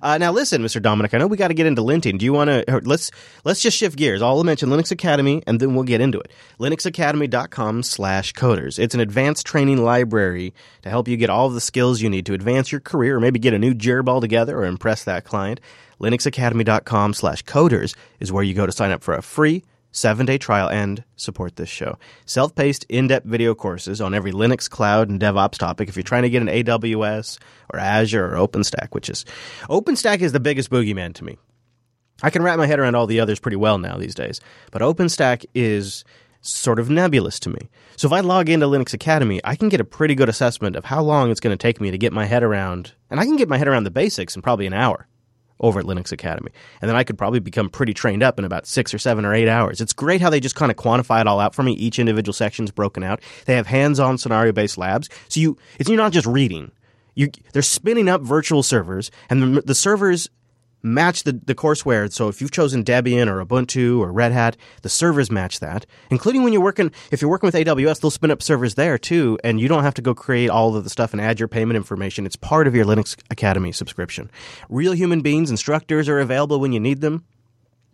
Uh, now listen, Mr. Dominick, I know we got to get into linting. Do you want to let's let's just shift gears. I'll mention Linux Academy and then we'll get into it. linuxacademy.com slash coders. It's an advanced training library to help you get all the skills you need to advance your career or maybe get a new gerb altogether or impress that client. linuxacademy.com slash coders is where you go to sign up for a free seven day trial and support this show. Self paced, in depth video courses on every Linux, cloud, and DevOps topic. If you're trying to get an AWS or Azure or OpenStack, which is OpenStack is the biggest boogeyman to me. I can wrap my head around all the others pretty well now these days, but OpenStack is sort of nebulous to me. So if I log into Linux Academy, I can get a pretty good assessment of how long it's going to take me to get my head around, and I can get my head around the basics in probably an hour over at Linux Academy. And then I could probably become pretty trained up in about six or seven or eight hours. It's great how they just kind of quantify it all out for me. Each individual section's broken out. They have hands-on scenario-based labs. So you, it's, you're not just reading. You, they're spinning up virtual servers and the, the servers match the, the courseware. So if you've chosen Debian or Ubuntu or Red Hat, the servers match that. Including when you're working, if you're working with AWS, they'll spin up servers there too, and you don't have to go create all of the stuff and add your payment information. It's part of your Linux Academy subscription. Real human beings, instructors are available when you need them.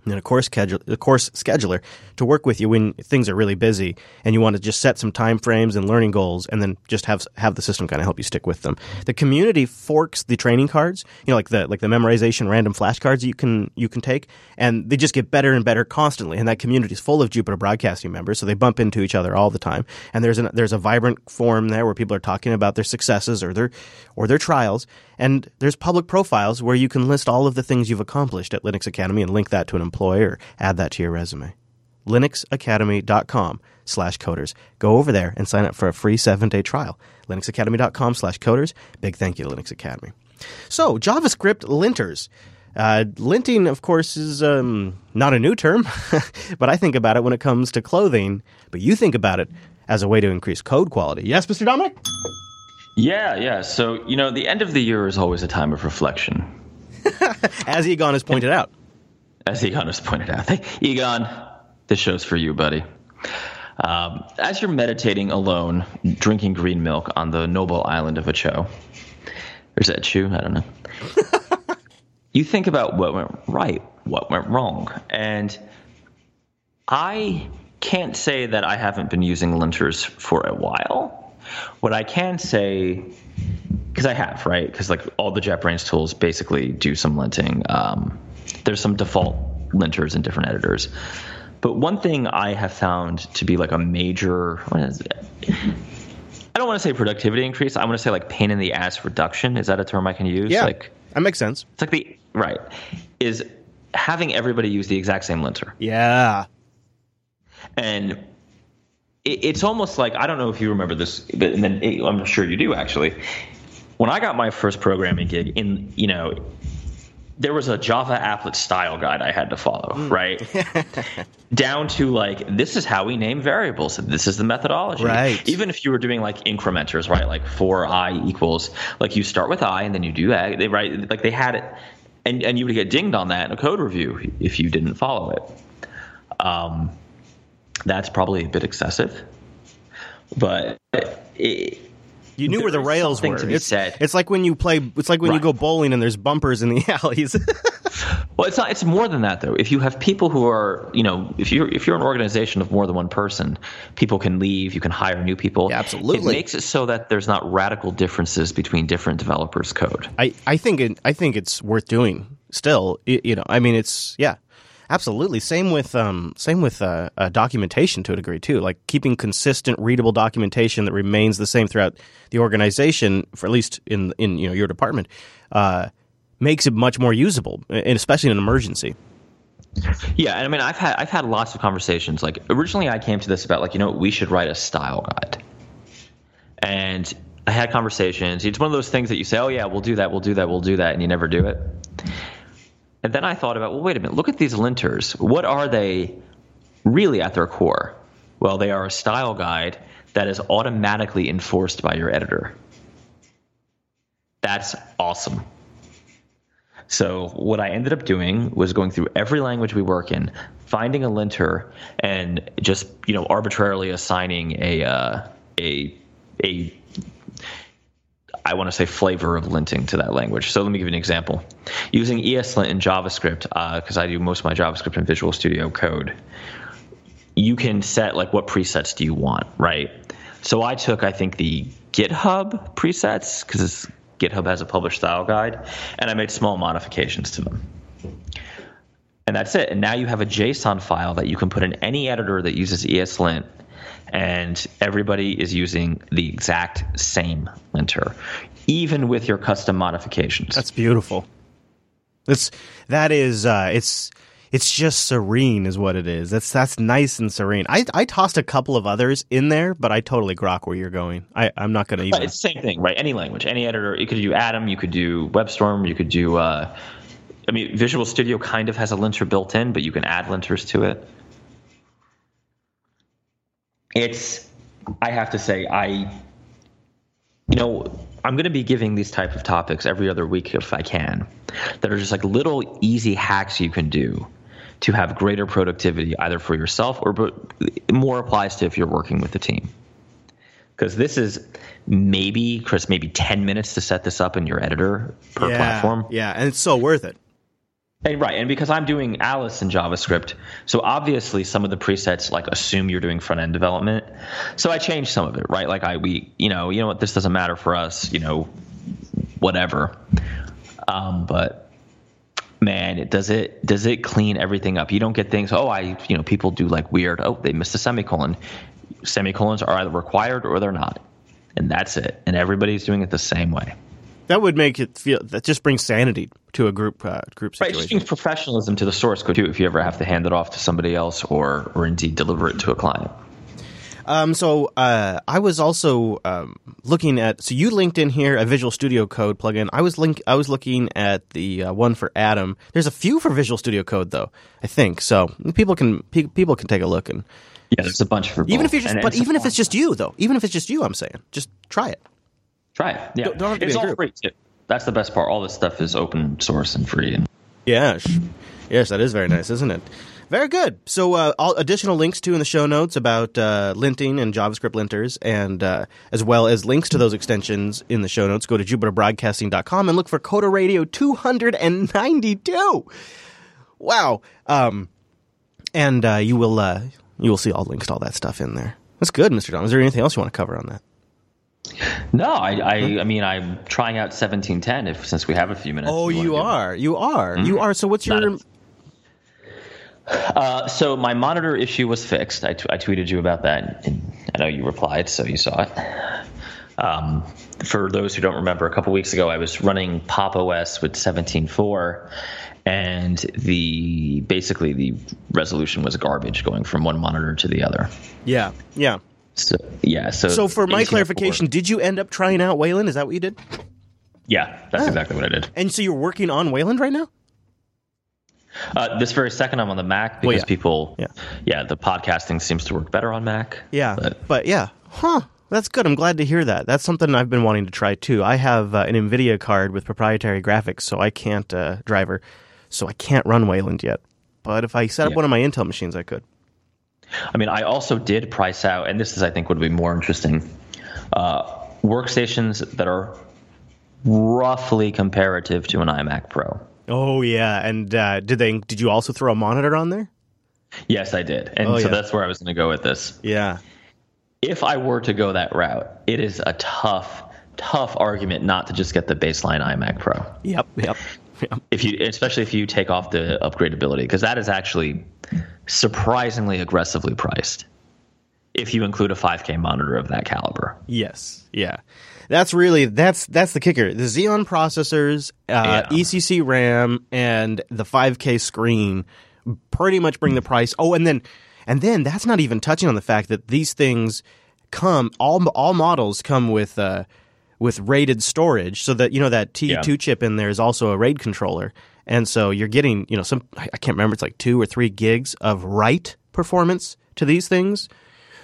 And a course schedule, a course scheduler to work with you when things are really busy and you want to just set some time frames and learning goals and then just have have the system kind of help you stick with them. The community forks the training cards, you know, like the like the memorization random flashcards you can you can take, and they just get better and better constantly. And that community is full of Jupiter Broadcasting members, so they bump into each other all the time. And there's an there's a vibrant forum there where people are talking about their successes or their or their trials. And there's public profiles where you can list all of the things you've accomplished at Linux Academy and link that to an employee or add that to your resume. linuxacademy.com slash coders. Go over there and sign up for a free seven-day trial. linuxacademy.com slash coders. Big thank you to Linux Academy. So, JavaScript linters. Uh, linting, of course, is um, not a new term, but I think about it when it comes to clothing. But you think about it as a way to increase code quality. Yes, Mr. Dominick? yeah yeah so you know the end of the year is always a time of reflection As Egon has pointed out. As Egon has pointed out. Hey, Egon, this show's for you, buddy. Um, as you're meditating alone, drinking green milk on the noble island of Acho, or is that Chu? I don't know. you think about what went right, what went wrong, and I can't say that I haven't been using linters for a while. What I can say because I have, right? Because like all the JetBrains tools basically do some linting. Um, there's some default linters in different editors. But one thing I have found to be like a major, what is it? I don't want to say productivity increase. I want to say like pain in the ass reduction. Is that a term I can use? Yeah, Like that makes sense. it's like the right is having everybody use the exact same linter, Yeah. and it, it's almost like I don't know if you remember this, but and then it, I'm sure you do actually. When I got my first programming gig, in you know, there was a Java applet style guide I had to follow, right? Down to like this is how we name variables. This is the methodology. Right. Even if you were doing like incrementers, right? Like for i equals, like you start with i and then you do that. They right like they had it, and and you would get dinged on that in a code review if you didn't follow it. Um, that's probably a bit excessive, but it, You knew where the rails were. to be it's, said. it's like when you play. It's like when you go bowling and there's bumpers in the alleys. Well, it's not. It's more than that, though. If you have people who are, you know, if you're if you're an organization of more than one person, people can leave. You can hire new people. Yeah, absolutely. It makes it so that there's not radical differences between different developers' code. I, I think it, I think it's worth doing. Still, you know, I mean, it's yeah, absolutely. Same with um, same with uh, uh, documentation to a degree too. Like keeping consistent, readable documentation that remains the same throughout the organization, for at least in in you know your department, uh, makes it much more usable, and especially in an emergency. Yeah, and I mean, I've had I've had lots of conversations. Like originally, I came to this about like you know we should write a style guide, and I had conversations. It's one of those things that you say, oh yeah, we'll do that, we'll do that, we'll do that, and you never do it. And then I thought about, well, wait a minute, look at these linters. What are they really at their core? Well, they are a style guide that is automatically enforced by your editor. That's awesome. So what I ended up doing was going through every language we work in, finding a linter, and just you know arbitrarily assigning a uh, a a I want to say flavor of linting to that language. So let me give you an example. Using ESLint in JavaScript, uh, because I do most of my JavaScript in Visual Studio Code, you can set like what presets do you want, right? So I took I think the GitHub presets because GitHub has a published style guide, and I made small modifications to them. And that's it. And now you have a JSON file that you can put in any editor that uses ESLint, and everybody is using the exact same linter, even with your custom modifications. That's beautiful. That's that is uh, it's it's just serene, is what it is. That's that's nice and serene. I I tossed a couple of others in there, but I totally grok where you're going. I I'm not going to But even. it's the same thing, right? Any language, any editor. You could do Atom, you could do WebStorm, you could do. Uh, I mean, Visual Studio kind of has a linter built in, but you can add linters to it. It's, I have to say, I, you know, I'm going to be giving these type of topics every other week if I can, that are just like little easy hacks you can do to have greater productivity, either for yourself or but more applies to if you're working with the team because this is maybe Chris, maybe ten minutes to set this up in your editor per yeah, platform. Yeah, and it's so worth it. And right, and because I'm doing Alice in JavaScript, so obviously some of the presets like assume you're doing front end development. So I changed some of it, right? Like I we you know you know what this doesn't matter for us, you know, whatever. Um, but man, it does it does it clean everything up. You don't get things. Oh, I you know people do like weird. Oh, they missed a semicolon. Semicolons are either required or they're not, and that's it. And everybody's doing it the same way. That would make it feel that just brings sanity to a group uh, group Right, it just brings professionalism to the source code too. If you ever have to hand it off to somebody else, or or indeed deliver it to a client. Um, so uh, I was also um, looking at. So you linked in here a Visual Studio Code plugin. I was link. I was looking at the uh, one for Atom. There's a few for Visual Studio Code though. I think so. People can pe- people can take a look and Yeah, there's a bunch for even both. if you just And- but even if it's just you though. Even if it's just you, I'm saying just try it. try it. Yeah, Don't- don't it's all free too. That's the best part. All this stuff is open source and free. And Yes, yes, that is very nice, isn't it? Very good. So, uh, all additional links too in the show notes about uh, linting and JavaScript linters, and uh, as well as links to those extensions in the show notes. Go to jupiterbroadcasting.com and look for Coder Radio 292. Wow. Um, and uh, you will uh, you will see all links to all that stuff in there. That's good, Mr. Don. Is there anything else you want to cover on that? No, I, I, I mean, I'm trying out 1710. If since we have a few minutes. Oh, you it. are. You are. You are. So, what's your? Uh, so my monitor issue was fixed. I, t- I tweeted you about that, and I know you replied, so you saw it. Um, for those who don't remember, a couple weeks ago I was running Pop OS with 17.4, and the basically the resolution was garbage going from one monitor to the other. Yeah, yeah. So yeah, so So for my clarification, did you end up trying out Wayland? Is that what you did? yeah, that's exactly what I did. And so you're working on Wayland right now? Uh, this very second, I'm on the Mac because Well, yeah. people, Yeah. yeah, the podcasting seems to work better on Mac. Yeah, but but, yeah, huh? That's good. I'm glad to hear that. That's something I've been wanting to try too. I have uh, an Nvidia card with proprietary graphics, so I can't uh, driver, so I can't run Wayland yet. But if I set up Yeah. one of my Intel machines, I could. I mean, I also did price out, and this is, I think, would be more interesting. Uh, workstations that are roughly comparative to an iMac Pro. Oh yeah, and uh, did they? Did you also throw a monitor on there? Yes, I did, and Oh, so yeah. that's where I was going to go with this. Yeah. If I were to go that route, it is a tough, tough argument not to just get the baseline iMac Pro. Yep. Yep. If you especially if you take off the upgradability because that is actually surprisingly aggressively priced if you include a 5k monitor of that caliber Yes. Yeah. That's really that's that's the kicker. The Xeon processors, uh, Yeah. ECC RAM, and the 5K screen pretty much bring the price. Oh, and then and then that's not even touching on the fact that these things come all all models come with uh, with rated storage, so that you know that T2 Yeah. chip in there is also a RAID controller, and so you're getting you know some I can't remember it's like two or three gigs of write performance to these things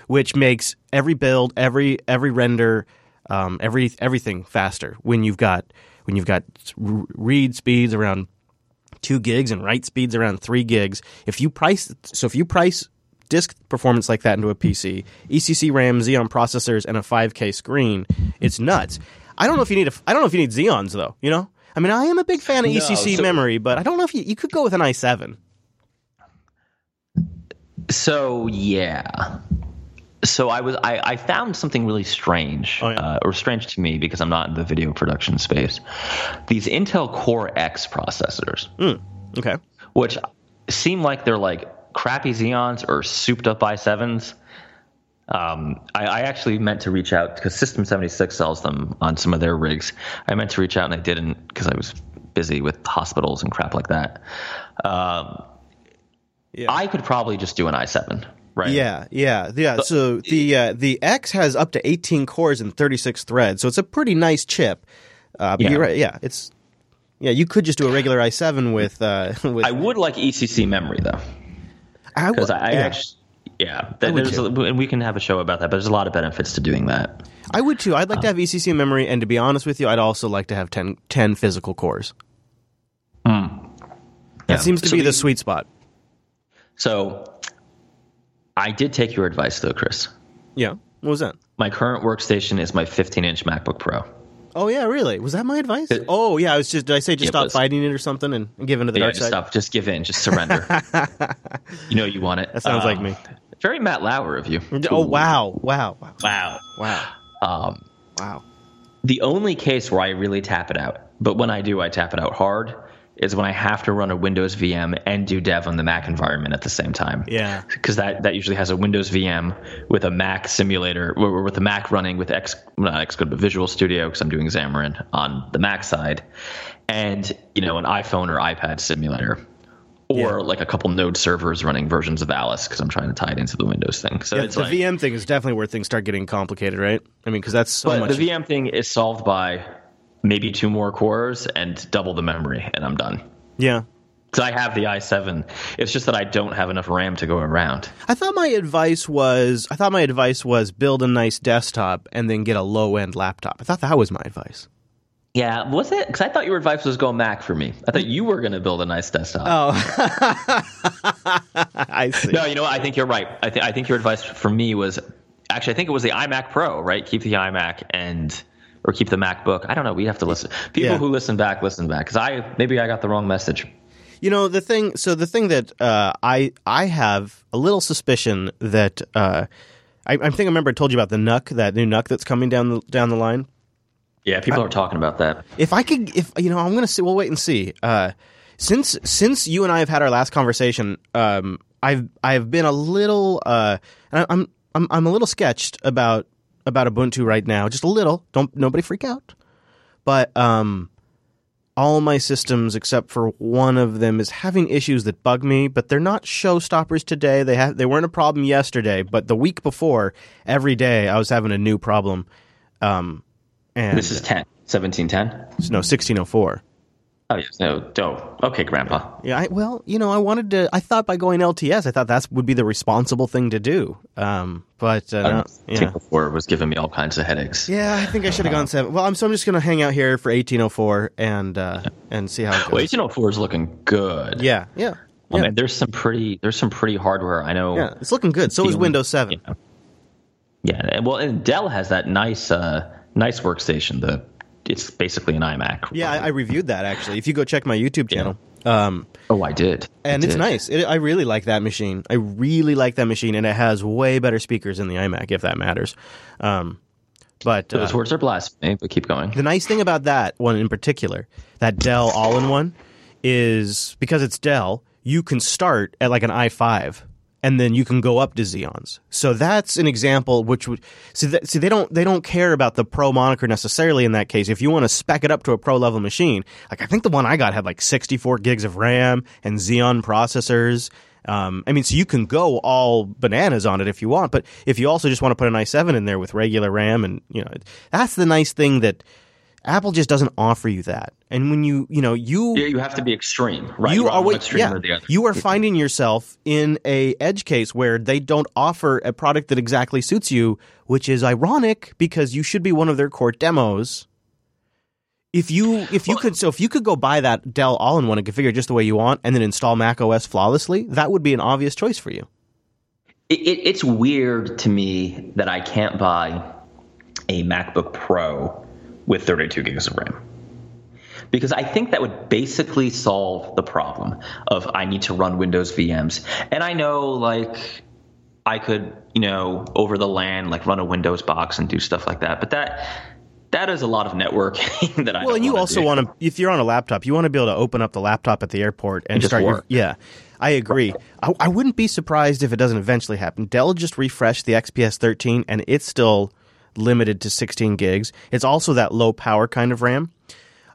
which makes every build, every every render, um, every everything faster when you've got when you've got read speeds around two gigs and write speeds around three gigs. If you price so if you price disk performance like that into a PC, ECC RAM, Xeon processors, and a 5K screen, it's nuts. I don't know if you need a I don't know if you need Xeons though. You know, I mean, I am a big fan of No, ECC so- memory, but I don't know if you you could go with an i7. so yeah so i was i, I found something really strange Oh, yeah. uh, or strange to me because i'm not in the video production space these intel core x processors Okay. which seem like they're like crappy Xeons or souped up i7s. Um, I, I actually meant to reach out because System 76 sells them on some of their rigs. I meant to reach out and I didn't because I was busy with hospitals and crap like that. Um, Yeah. I could probably just do an i7, right? Yeah, yeah, yeah. So the uh, the X has up to 18 cores and 36 threads, so it's a pretty nice chip. Uh, but Yeah. you're right. Yeah, it's yeah. You could just do a regular i7 with uh, with. I would like ECC memory though, because I, I yeah. actually. Yeah, th- would there's a, and we can have a show about that, but there's a lot of benefits to doing that. I would too. I'd like Uh. to have ECC memory, and to be honest with you, I'd also like to have 10, 10 physical cores. That Yeah. seems to So be the the- sweet spot. So, I did take your advice though, Chris. Yeah. What was that? My current workstation is my 15 inch MacBook Pro. Oh yeah, really? Was that my advice? oh yeah, I was just. Did I say just It stop was. fighting it or something and, and give in to the Yeah, dark just side? stop. Just give in. Just surrender. you know you want it. That sounds like me. Very Matt Lauer of you. Oh wow, wow, wow, Wow. wow, Um, wow. the only case where I really tap it out, but when I do, I tap it out hard, is when I have to run a Windows VM and do dev on the Mac environment at the same time. Yeah. Because that, that usually has a Windows VM with a Mac simulator, or with a Mac running with X, not Xcode, but Visual Studio, because I'm doing Xamarin on the Mac side, and you know an iPhone or iPad simulator, or Yeah. like a couple Node servers running versions of Alice, because I'm trying to tie it into the Windows thing. So Yeah, it's the like, VM thing is definitely where things start getting complicated, right? I mean, because that's so but much. the VM thing is solved by maybe two more cores and double the memory, and I'm done. yeah. Because I have the i7. It's just that I don't have enough RAM to go around. I thought my advice was I thought my advice was build a nice desktop and then get a low end laptop. I thought that was my advice. Yeah, was it? Because I thought your advice was go Mac for me. I thought you were going to build a nice desktop. Oh, I see. No, you know what? I think you're right. I, th- I think your advice for me was actually, I think it was the iMac Pro, right? Keep the iMac and or keep the MacBook. I don't know. We have to listen. People Yeah. who listen back, listen back. Because I maybe I got the wrong message. You know the thing. So the thing that uh, I I have a little suspicion that uh, I, I think I remember I told you about the NUC, that new NUC that's coming down the down the line. Yeah, people are talking about that. If I could, if you know, I'm gonna see. We'll wait and see. Uh, since since you and I have had our last conversation, um, I've I've been a little, uh, and I- I'm I'm I'm a little sketched about about Ubuntu right now, just a little. Don't nobody freak out. But um, all my systems except for one of them is having issues that bug me, but they're not showstoppers today. They have they weren't a problem yesterday, but the week before, every day I was having a new problem. Um, and This is 10, 1710. no sixteen oh yes. No, don't. Okay, Grandpa. Yeah, I, well, you know, I wanted to. I thought by going LTS, I thought that would be the responsible thing to do. Um, but uh, don't yeah. think before was giving me all kinds of headaches. Yeah, I think I should have gone seven. Well, I'm so I'm just gonna hang out here for 1804 and uh, and see how it goes. Well, 1804 is looking good. Yeah, yeah, I yeah. mean, there's some pretty there's some pretty hardware. I know. yeah. It's looking good. So is Windows 7. Yeah. Yeah. and- Well, and Dell has that nice uh nice workstation. The it's basically an iMac. Yeah, I, I reviewed that actually. If you go check my YouTube channel, um, Oh, I did. and I it's nice. It, I really like that machine. I really like that machine, and it has way better speakers than the iMac, if that matters. Um, but uh, Those words are blasphemy, but keep going. The nice thing about that one in particular, that Dell all in one, is because it's Dell, you can start at like an i5 and then you can go up to Xeons. So that's an example which would see, that, see they don't they don't care about the pro moniker necessarily in that case. If you want to spec it up to a pro level machine, like I think the one I got had like 64 gigs of RAM and Xeon processors. Um, I mean, so you can go all bananas on it if you want, but if you also just want to put an i7 in there with regular RAM, and you know, that's the nice thing that Apple just doesn't offer you that. And when you, you know, you Yeah, you have to be extreme, right? you are yeah, or the other. you are finding yourself in a edge case where they don't offer a product that exactly suits you, which is ironic because you should be one of their core demos. If you if you could so if you could go buy that Dell all-in-one and configure it just the way you want and then install Mac OS flawlessly, that would be an obvious choice for you. It, it, it's weird to me that I can't buy a MacBook Pro with 32 gigs of RAM. Because I think that would basically solve the problem of I need to run Windows VMs. And I know, like, I could, you know, over the LAN, like, run a Windows box and do stuff like that. But that that is a lot of networking that I Well, and you also want to, if you're on a laptop, you want to be able to open up the laptop at the airport and just start your. Yeah, I agree. I, I wouldn't be surprised if it doesn't eventually happen. Dell just refreshed the XPS 13, and it's still limited to 16 gigs. It's also that low power kind of RAM.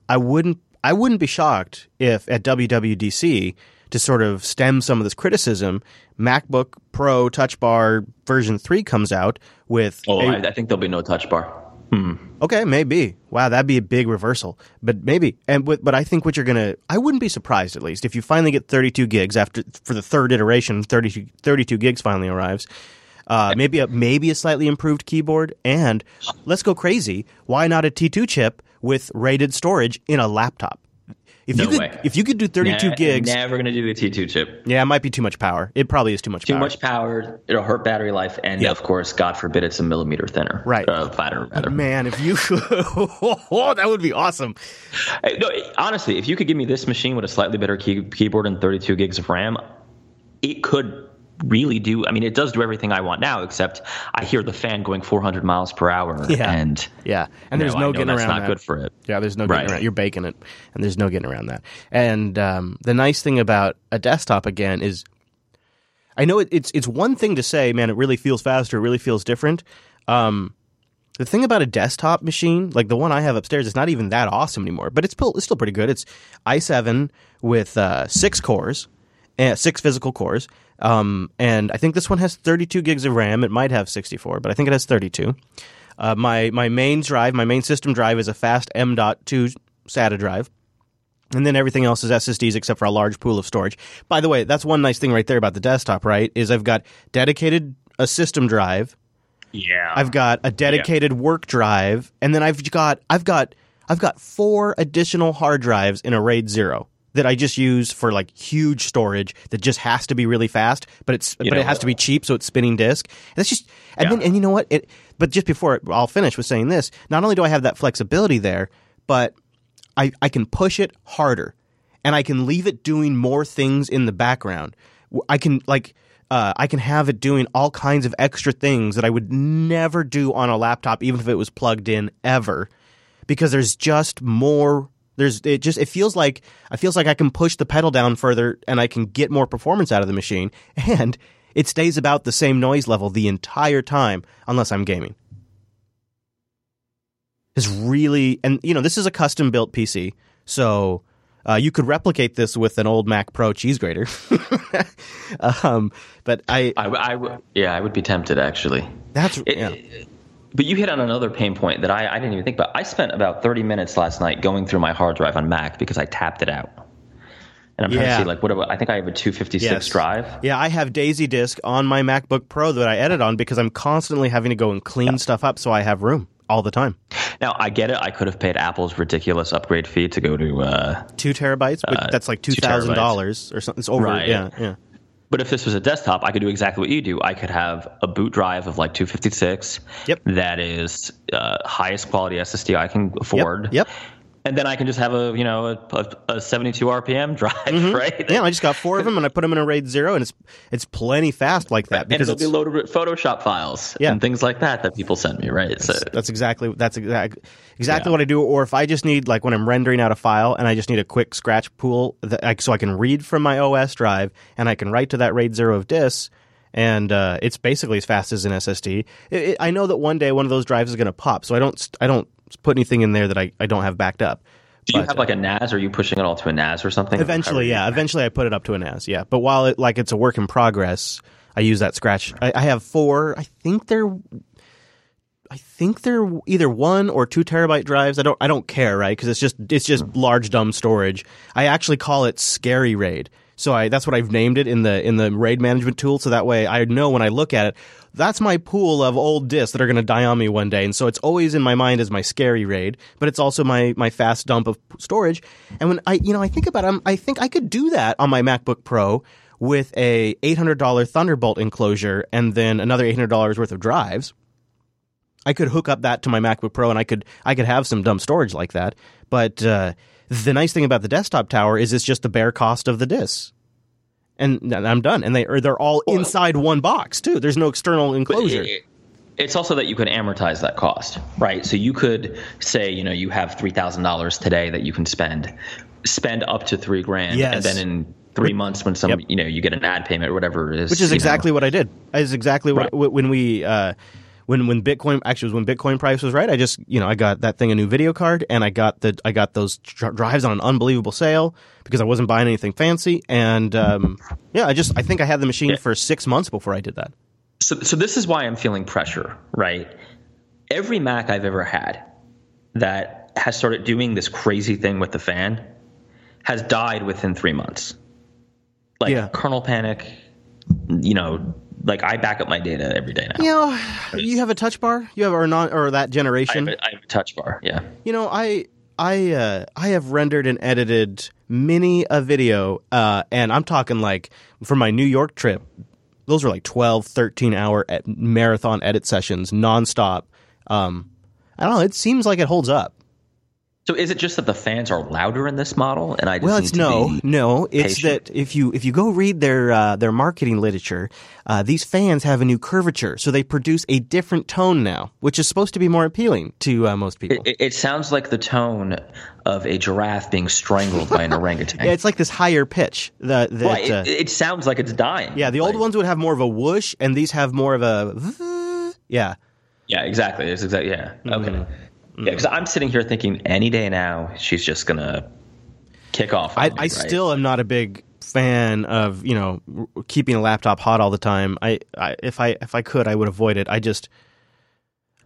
I wouldn't. I wouldn't be shocked if at WWDC to sort of stem some of this criticism, MacBook Pro Touch Bar version three comes out with Oh, a- I, I think there'll be no touch bar. Hmm. Okay, maybe. Wow, that'd be a big reversal. But maybe. And but, but I think what you're gonna, I wouldn't be surprised at least if you finally get 32 gigs after for the third iteration. 32, 32 gigs finally arrives. Uh, maybe a maybe a slightly improved keyboard, and let's go crazy. Why not a T2 chip with rated storage in a laptop? If No you could, way. if you could do 32 Nah, gigs, Never going to do a T2 chip. yeah, it might be too much power. It probably is too much power. Too power. much power. It'll hurt battery life, and of course, God forbid, it's a millimeter thinner. Right. Uh, fatter, rather. Man, if you, oh, that would be awesome. Hey, No, honestly, if you could give me this machine with a slightly better key, keyboard and 32 gigs of RAM, it could really do. I mean, it does do everything I want now, except I hear the fan going 400 miles per hour, Yeah. and Yeah, and there's no, no, getting that's around not that. good for it. Yeah, there's no getting Right. around. You're baking it, and there's no getting around that. And um, the nice thing about a desktop again is, I know it, it's it's one thing to say, man, it really feels faster, it really feels different. Um, the thing about a desktop machine, like the one I have upstairs, is not even that awesome anymore, but it's still, it's still pretty good. It's i7 with uh, six cores, uh, six physical cores, um, and I think this one has 32 gigs of RAM. It might have 64, but I think it has 32. Uh, my my main drive, my main system drive, is a fast M.2 SATA drive. And then everything else is SSDs except for a large pool of storage. By the way, that's one nice thing right there about the desktop, right? Is I've got dedicated a system drive, Yeah. I've got a dedicated work drive, and then I've got I've got I've got four additional hard drives in a RAID zero that I just use for like huge storage that just has to be really fast, but it's but know it has to be cheap, so it's spinning disk. And that's just and Yeah. then and you know what? It but just before I'll finish with saying this, not only do I have that flexibility there, but I, I can push it harder and I can leave it doing more things in the background. I can like uh, I can have it doing all kinds of extra things that I would never do on a laptop, even if it was plugged in ever, because there's just more. There's it just it feels like I feels like I can push the pedal down further and I can get more performance out of the machine, and it stays about the same noise level the entire time unless I'm gaming. is really, and you know, this is a custom built PC, so uh, you could replicate this with an old Mac Pro cheese grater. um, but I, I, I w- yeah, I would be tempted actually. that's It- yeah. But you hit on another pain point that I, I didn't even think about. I spent about 30 minutes last night going through my hard drive on Mac because I tapped it out. And I'm trying to see, like, what about, I think I have a 256 Yes. drive. Yeah, I have Daisy Disk on my MacBook Pro that I edit on because I'm constantly having to go and clean stuff up so I have room all the time. Now, I get it. I could have paid Apple's ridiculous upgrade fee to go to, uh, Two terabytes, but that's like two thousand dollars or something. It's over. Right. Yeah, yeah. But if this was a desktop, I could do exactly what you do. I could have a boot drive of like 256. Yep. That is uh, highest quality SSD I can afford. Yep. And then I can just have a, you know, a, a, a 72 RPM drive, right? Mm-hmm. Yeah, I just got four of them and I put them in a RAID zero, and it's it's plenty fast like that and because it'll it's, be loaded with Photoshop files Yeah. and things like that that people send me, right? So that's exactly that's exact, exactly Yeah. what I do. Or if I just need like when I'm rendering out a file and I just need a quick scratch pool, that I, so I can read from my OS drive and I can write to that RAID zero of disks, and uh, it's basically as fast as an SSD. It, it, I know that one day one of those drives is going to pop, so I don't I don't put anything in there that I, I don't have backed up. do you but, have like a NAS? Or are you pushing it all to a NAS or something? Eventually, yeah. Eventually, I put it up to a NAS. Yeah, but while it like it's a work in progress, I use that scratch. I, I have four. I think they're. I think they're either one or two terabyte drives. I don't. I don't care, right? Because it's just it's just large dumb storage. I actually call it Scary RAID. So I that's what I've named it in the in the RAID management tool. So that way I know when I look at it, that's my pool of old disks that are going to die on me one day. And so it's always in my mind as my scary RAID, but it's also my my fast dump of storage. And when I you know I think about it, I'm, I think I could do that on my MacBook Pro with a $800 Thunderbolt enclosure and then another $800 worth of drives. I could hook up that to my MacBook Pro and I could I could have some dumb storage like that. But uh, the nice thing about the desktop tower is it's just the bare cost of the disks. And I'm done. And they or they're all inside one box too. There's no external enclosure. It- it's also that you could amortize that cost, right? So you could say, you know, you have three thousand dollars today that you can spend, spend up to three grand, Yes. and then in three months when some, Yep. you know, you get an ad payment or whatever it is, which is you know. exactly what I did. Is exactly what Right. when we uh, when when Bitcoin actually was when Bitcoin price was right. I just you know I got that thing a new video card and I got the I got those dr- drives on an unbelievable sale because I wasn't buying anything fancy and um, yeah I just I think I had the machine for six months before I did that. So, so this is why I'm feeling pressure, right? Every Mac I've ever had that has started doing this crazy thing with the fan has died within three months. Like Yeah. kernel panic, you know, like I back up my data every day now. You know, you have a touch bar. You have or not or that I, have generation. a, I have a touch bar, yeah. You know, I I uh, I have rendered and edited many a video, uh, and I'm talking like for my New York trip. Those were like 12, 13 hour marathon edit sessions, nonstop. Um, I don't know. It seems like it holds up. So is it just that the fans are louder in this model, and I just Well, it's no, no. It's patient. that if you if you go read their uh, their marketing literature, uh, these fans have a new curvature, so they produce a different tone now, which is supposed to be more appealing to uh, most people. It, it sounds like the tone of a giraffe being strangled by an orangutan. yeah, it's like this higher pitch. That, that right. uh, It, it sounds like it's dying. Yeah, the old Like- ones would have more of a whoosh, and these have more of a. Yeah, Yeah, exactly. It's exactly yeah. Mm-hmm. Okay. Yeah, because mm-hmm. I'm sitting here thinking any day now she's just gonna kick off. I, me, I right? still am not a big fan of you know keeping a laptop hot all the time. I, I if I if I could, I would avoid it. I just.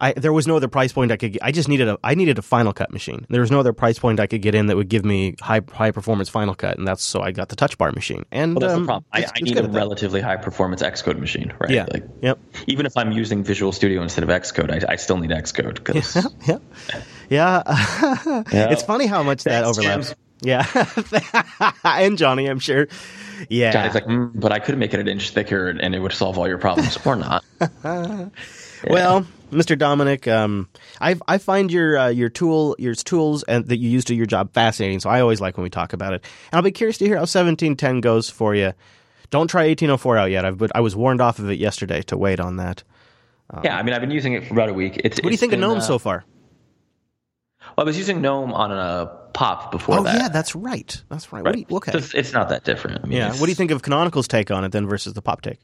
I, there was no other price point I could get. I just needed a I needed a Final Cut machine. There was no other price point I could get in that would give me high high performance Final Cut, and that's so I got the Touch Bar machine. And Well, that's um, the problem. I, it's- I it's need a relatively high performance Xcode machine, right? Yeah. Like, Yep. even if I'm using Visual Studio instead of Xcode, I, I still need Xcode because Yeah. Yeah. yeah. it's funny how much that Thanks, overlaps. Jim. Yeah. and Johnny, I'm sure. Yeah. Johnny's like, mm, but I could make it an inch thicker and, and it would solve all your problems, or not. Well, Mr. Dominick, um, I I find your uh, your tool your tools and that you use to your job fascinating. So I always like when we talk about it, and I'll be curious to hear how 1710 goes for you. Don't try 1804 out yet. I've but I was warned off of it yesterday to wait on that. yeah, I mean, I've been using it for about a week. It's, What do you think of GNOME so far? Well, I was using GNOME on a pop before Oh that. yeah, that's right. That's right. Right. you, okay. So it's, it's not that different. I mean, yeah. What do you think of Canonical's take on it then versus the pop take?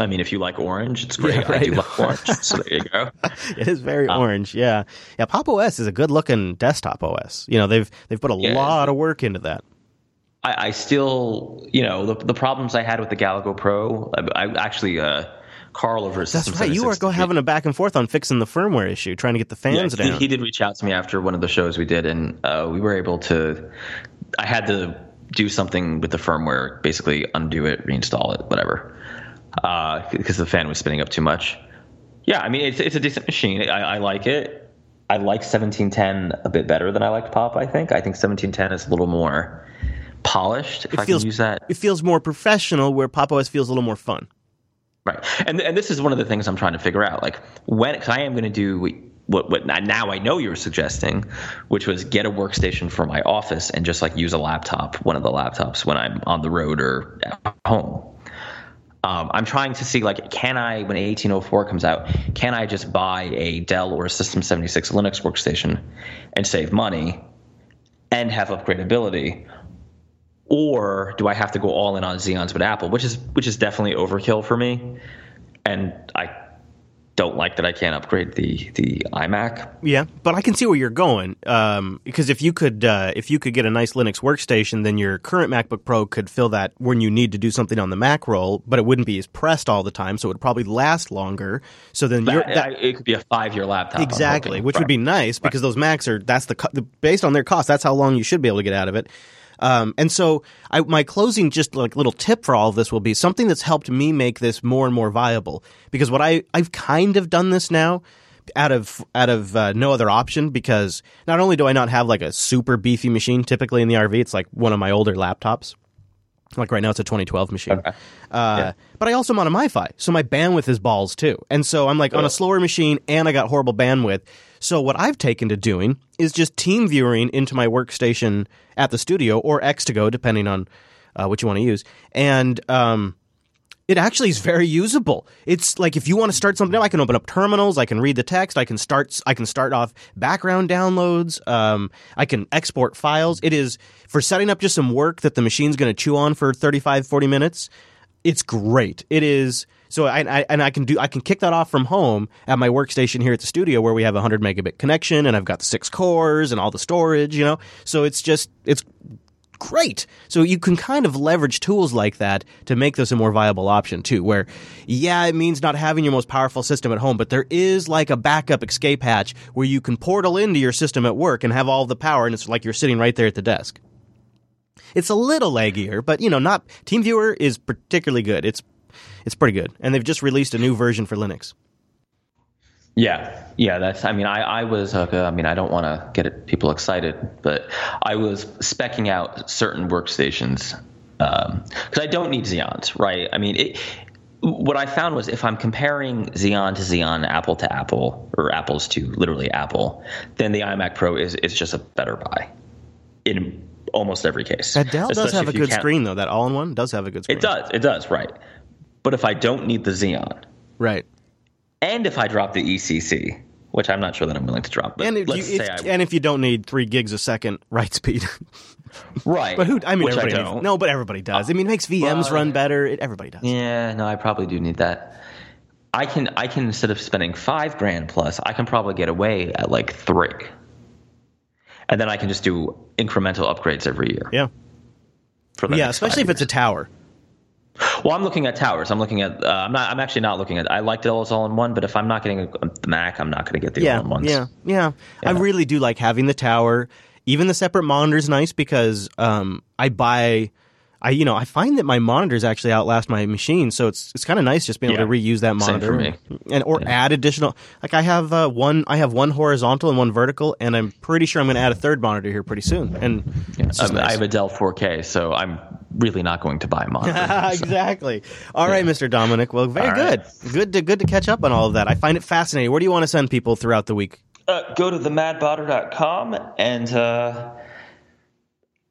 I mean, if you like orange, it's great. Yeah, right. I do like orange, so there you go. it is very Um, orange. Yeah, yeah. Pop OS is a good looking desktop OS. You know, they've they've put a Yeah. lot of work into that. I, I still, you know, the, the problems I had with the Galago Pro, I, I actually, uh, Carl over at That's right. You were 76 go having a back and forth on fixing the firmware issue, trying to get the fans Yeah, he, down. he did reach out to me after one of the shows we did, and uh, we were able to. I had to do something with the firmware, basically undo it, reinstall it, whatever, Uh, because the fan was spinning up too much. Yeah, I mean it's it's a decent machine. I, I like it. I like 1710 a bit better than I liked Pop. I think. I think 1710 is a little more polished. If it I feels can use that. it feels more professional, where Pop OS feels a little more fun. Right, and and this is one of the things I'm trying to figure out. Like when, because I am going to do what what now I know you were suggesting, which was get a workstation for my office and just like use a laptop, one of the laptops when I'm on the road or at home. Um, I'm trying to see like, can I when 1804 comes out, can I just buy a Dell or a System 76 Linux workstation and save money and have upgradability? or do I have to go all in on Xeons with Apple, which is which is definitely overkill for me, and I don't like that I can't upgrade the the iMac. Yeah, but I can see where you're going. Um, because if you could, uh, if you could get a nice Linux workstation, then your current MacBook Pro could fill that when you need to do something on the Mac roll, but it wouldn't be as pressed all the time, so it would probably last longer. So then you're That, that, it could be a five year laptop. Exactly, hoping. which would be nice because those Macs are that's the, the based on their cost. That's how long you should be able to get out of it. Um, and so I, my closing just like little tip for all of this will be something that's helped me make this more and more viable. Because what I I've kind of done this now out of out of uh, no other option because not only do I not have like a super beefy machine typically in the RV it's like one of my older laptops. Like right now it's a 2012 machine. Uh, but I also am on a MiFi so my bandwidth is balls too. And so I'm like on a slower machine and I got horrible bandwidth so what I've taken to doing is just team viewing into my workstation at the studio or X2Go depending on uh, what you want to use and um, it actually is very usable. It's like if you want to start something I can open up terminals, I can read the text, I can start I can start off background downloads, um, I can export files. It is for setting up just some work that the machine's going to chew on for 35 40 minutes. It's great. It is so I, I and I can do I can kick that off from home at my workstation here at the studio where we have a 100 megabit connection and I've got the six cores and all the storage, you know. So it's just it's great. So you can kind of leverage tools like that to make this a more viable option too. Where, yeah, it means not having your most powerful system at home, but there is like a backup escape hatch where you can portal into your system at work and have all the power, and it's like you're sitting right there at the desk. It's a little laggier, but you know, not TeamViewer is particularly good. It's it's pretty good, and they've just released a new version for Linux. Yeah, yeah. That's. I mean, I I was. Uh, I mean, I don't want to get it, people excited, but I was specking out certain workstations because I don't need Xeons, right? I mean, it, what I found was if I'm comparing Xeon to Xeon, Apple to Apple, or Apples to literally Apple, then the iMac Pro is is just a better buy in almost every case. That Dell does have a good screen though. That all-in-one does have a good screen. It does. It does. Right. But if I don't need the Xeon, right? and if I drop the ECC, which I'm not sure that I'm willing to drop, but And if, let's you, say I and if you don't need three gigs a second write speed, right, but who? I mean, which I everybody. don't. needs- no, but everybody does. I mean, it makes uh, VMs well, run better. It, everybody does. Yeah, no, I probably do need that. I can, I can instead of spending five grand plus, I can probably get away at like three, and then I can just do incremental upgrades every year. Yeah, For yeah. Especially if it's a tower. Well, I'm looking at towers. I'm looking at. Uh, I'm not. I'm actually not looking at. I like Dell's all in one, but if I'm not getting a, the Mac, I'm not going to get the Yeah, all in ones. yeah, yeah, I really do like having the tower. Even the separate monitor is nice because um, I buy. I you know I find that my monitors actually outlast my machine, so it's it's kind of nice just being able to reuse that monitor and or add additional. Like I have uh, one, I have one horizontal and one vertical, and I'm pretty sure I'm going to add a third monitor here pretty soon. And just Um, I have a Dell 4K, so I'm really not going to buy a monitor. exactly. All right, Mr. Dominick. Well, very All good. right. Good to good to catch up on all of that. I find it fascinating. Where do you want to send people throughout the week? uh, go to themadbotter.com and uh,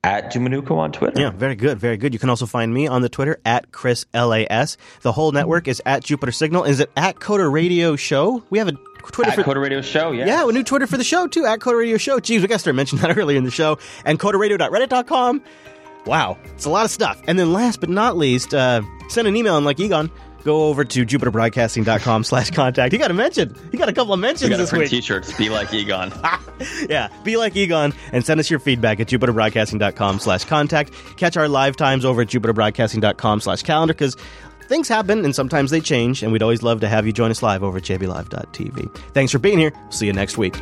at dominucco on Twitter. Yeah, very good, very good. You can also find me on the Twitter at Chris LAS. The whole network is at Jupiter Signal. Is it at Coder Radio Show? We have a Twitter At for Coder Radio Show, yeah. yeah, a new Twitter for the show too at Coder Radio Show. Geez, we got to mention that earlier in the show. And CoderRadio.reddit.com. Wow, it's a lot of stuff. And then last but not least, uh, send an email and like Egon, go over to jupiterbroadcasting.com slash contact. You got to mention. You got a couple of mentions We this week. T-shirts. Be like Egon. yeah, be like Egon and send us your feedback at jupiterbroadcasting.com slash contact. Catch our live times over at jupiterbroadcasting.com slash calendar because things happen and sometimes they change, and we'd always love to have you join us live over at jblive.tv. Thanks for being here. See you next week.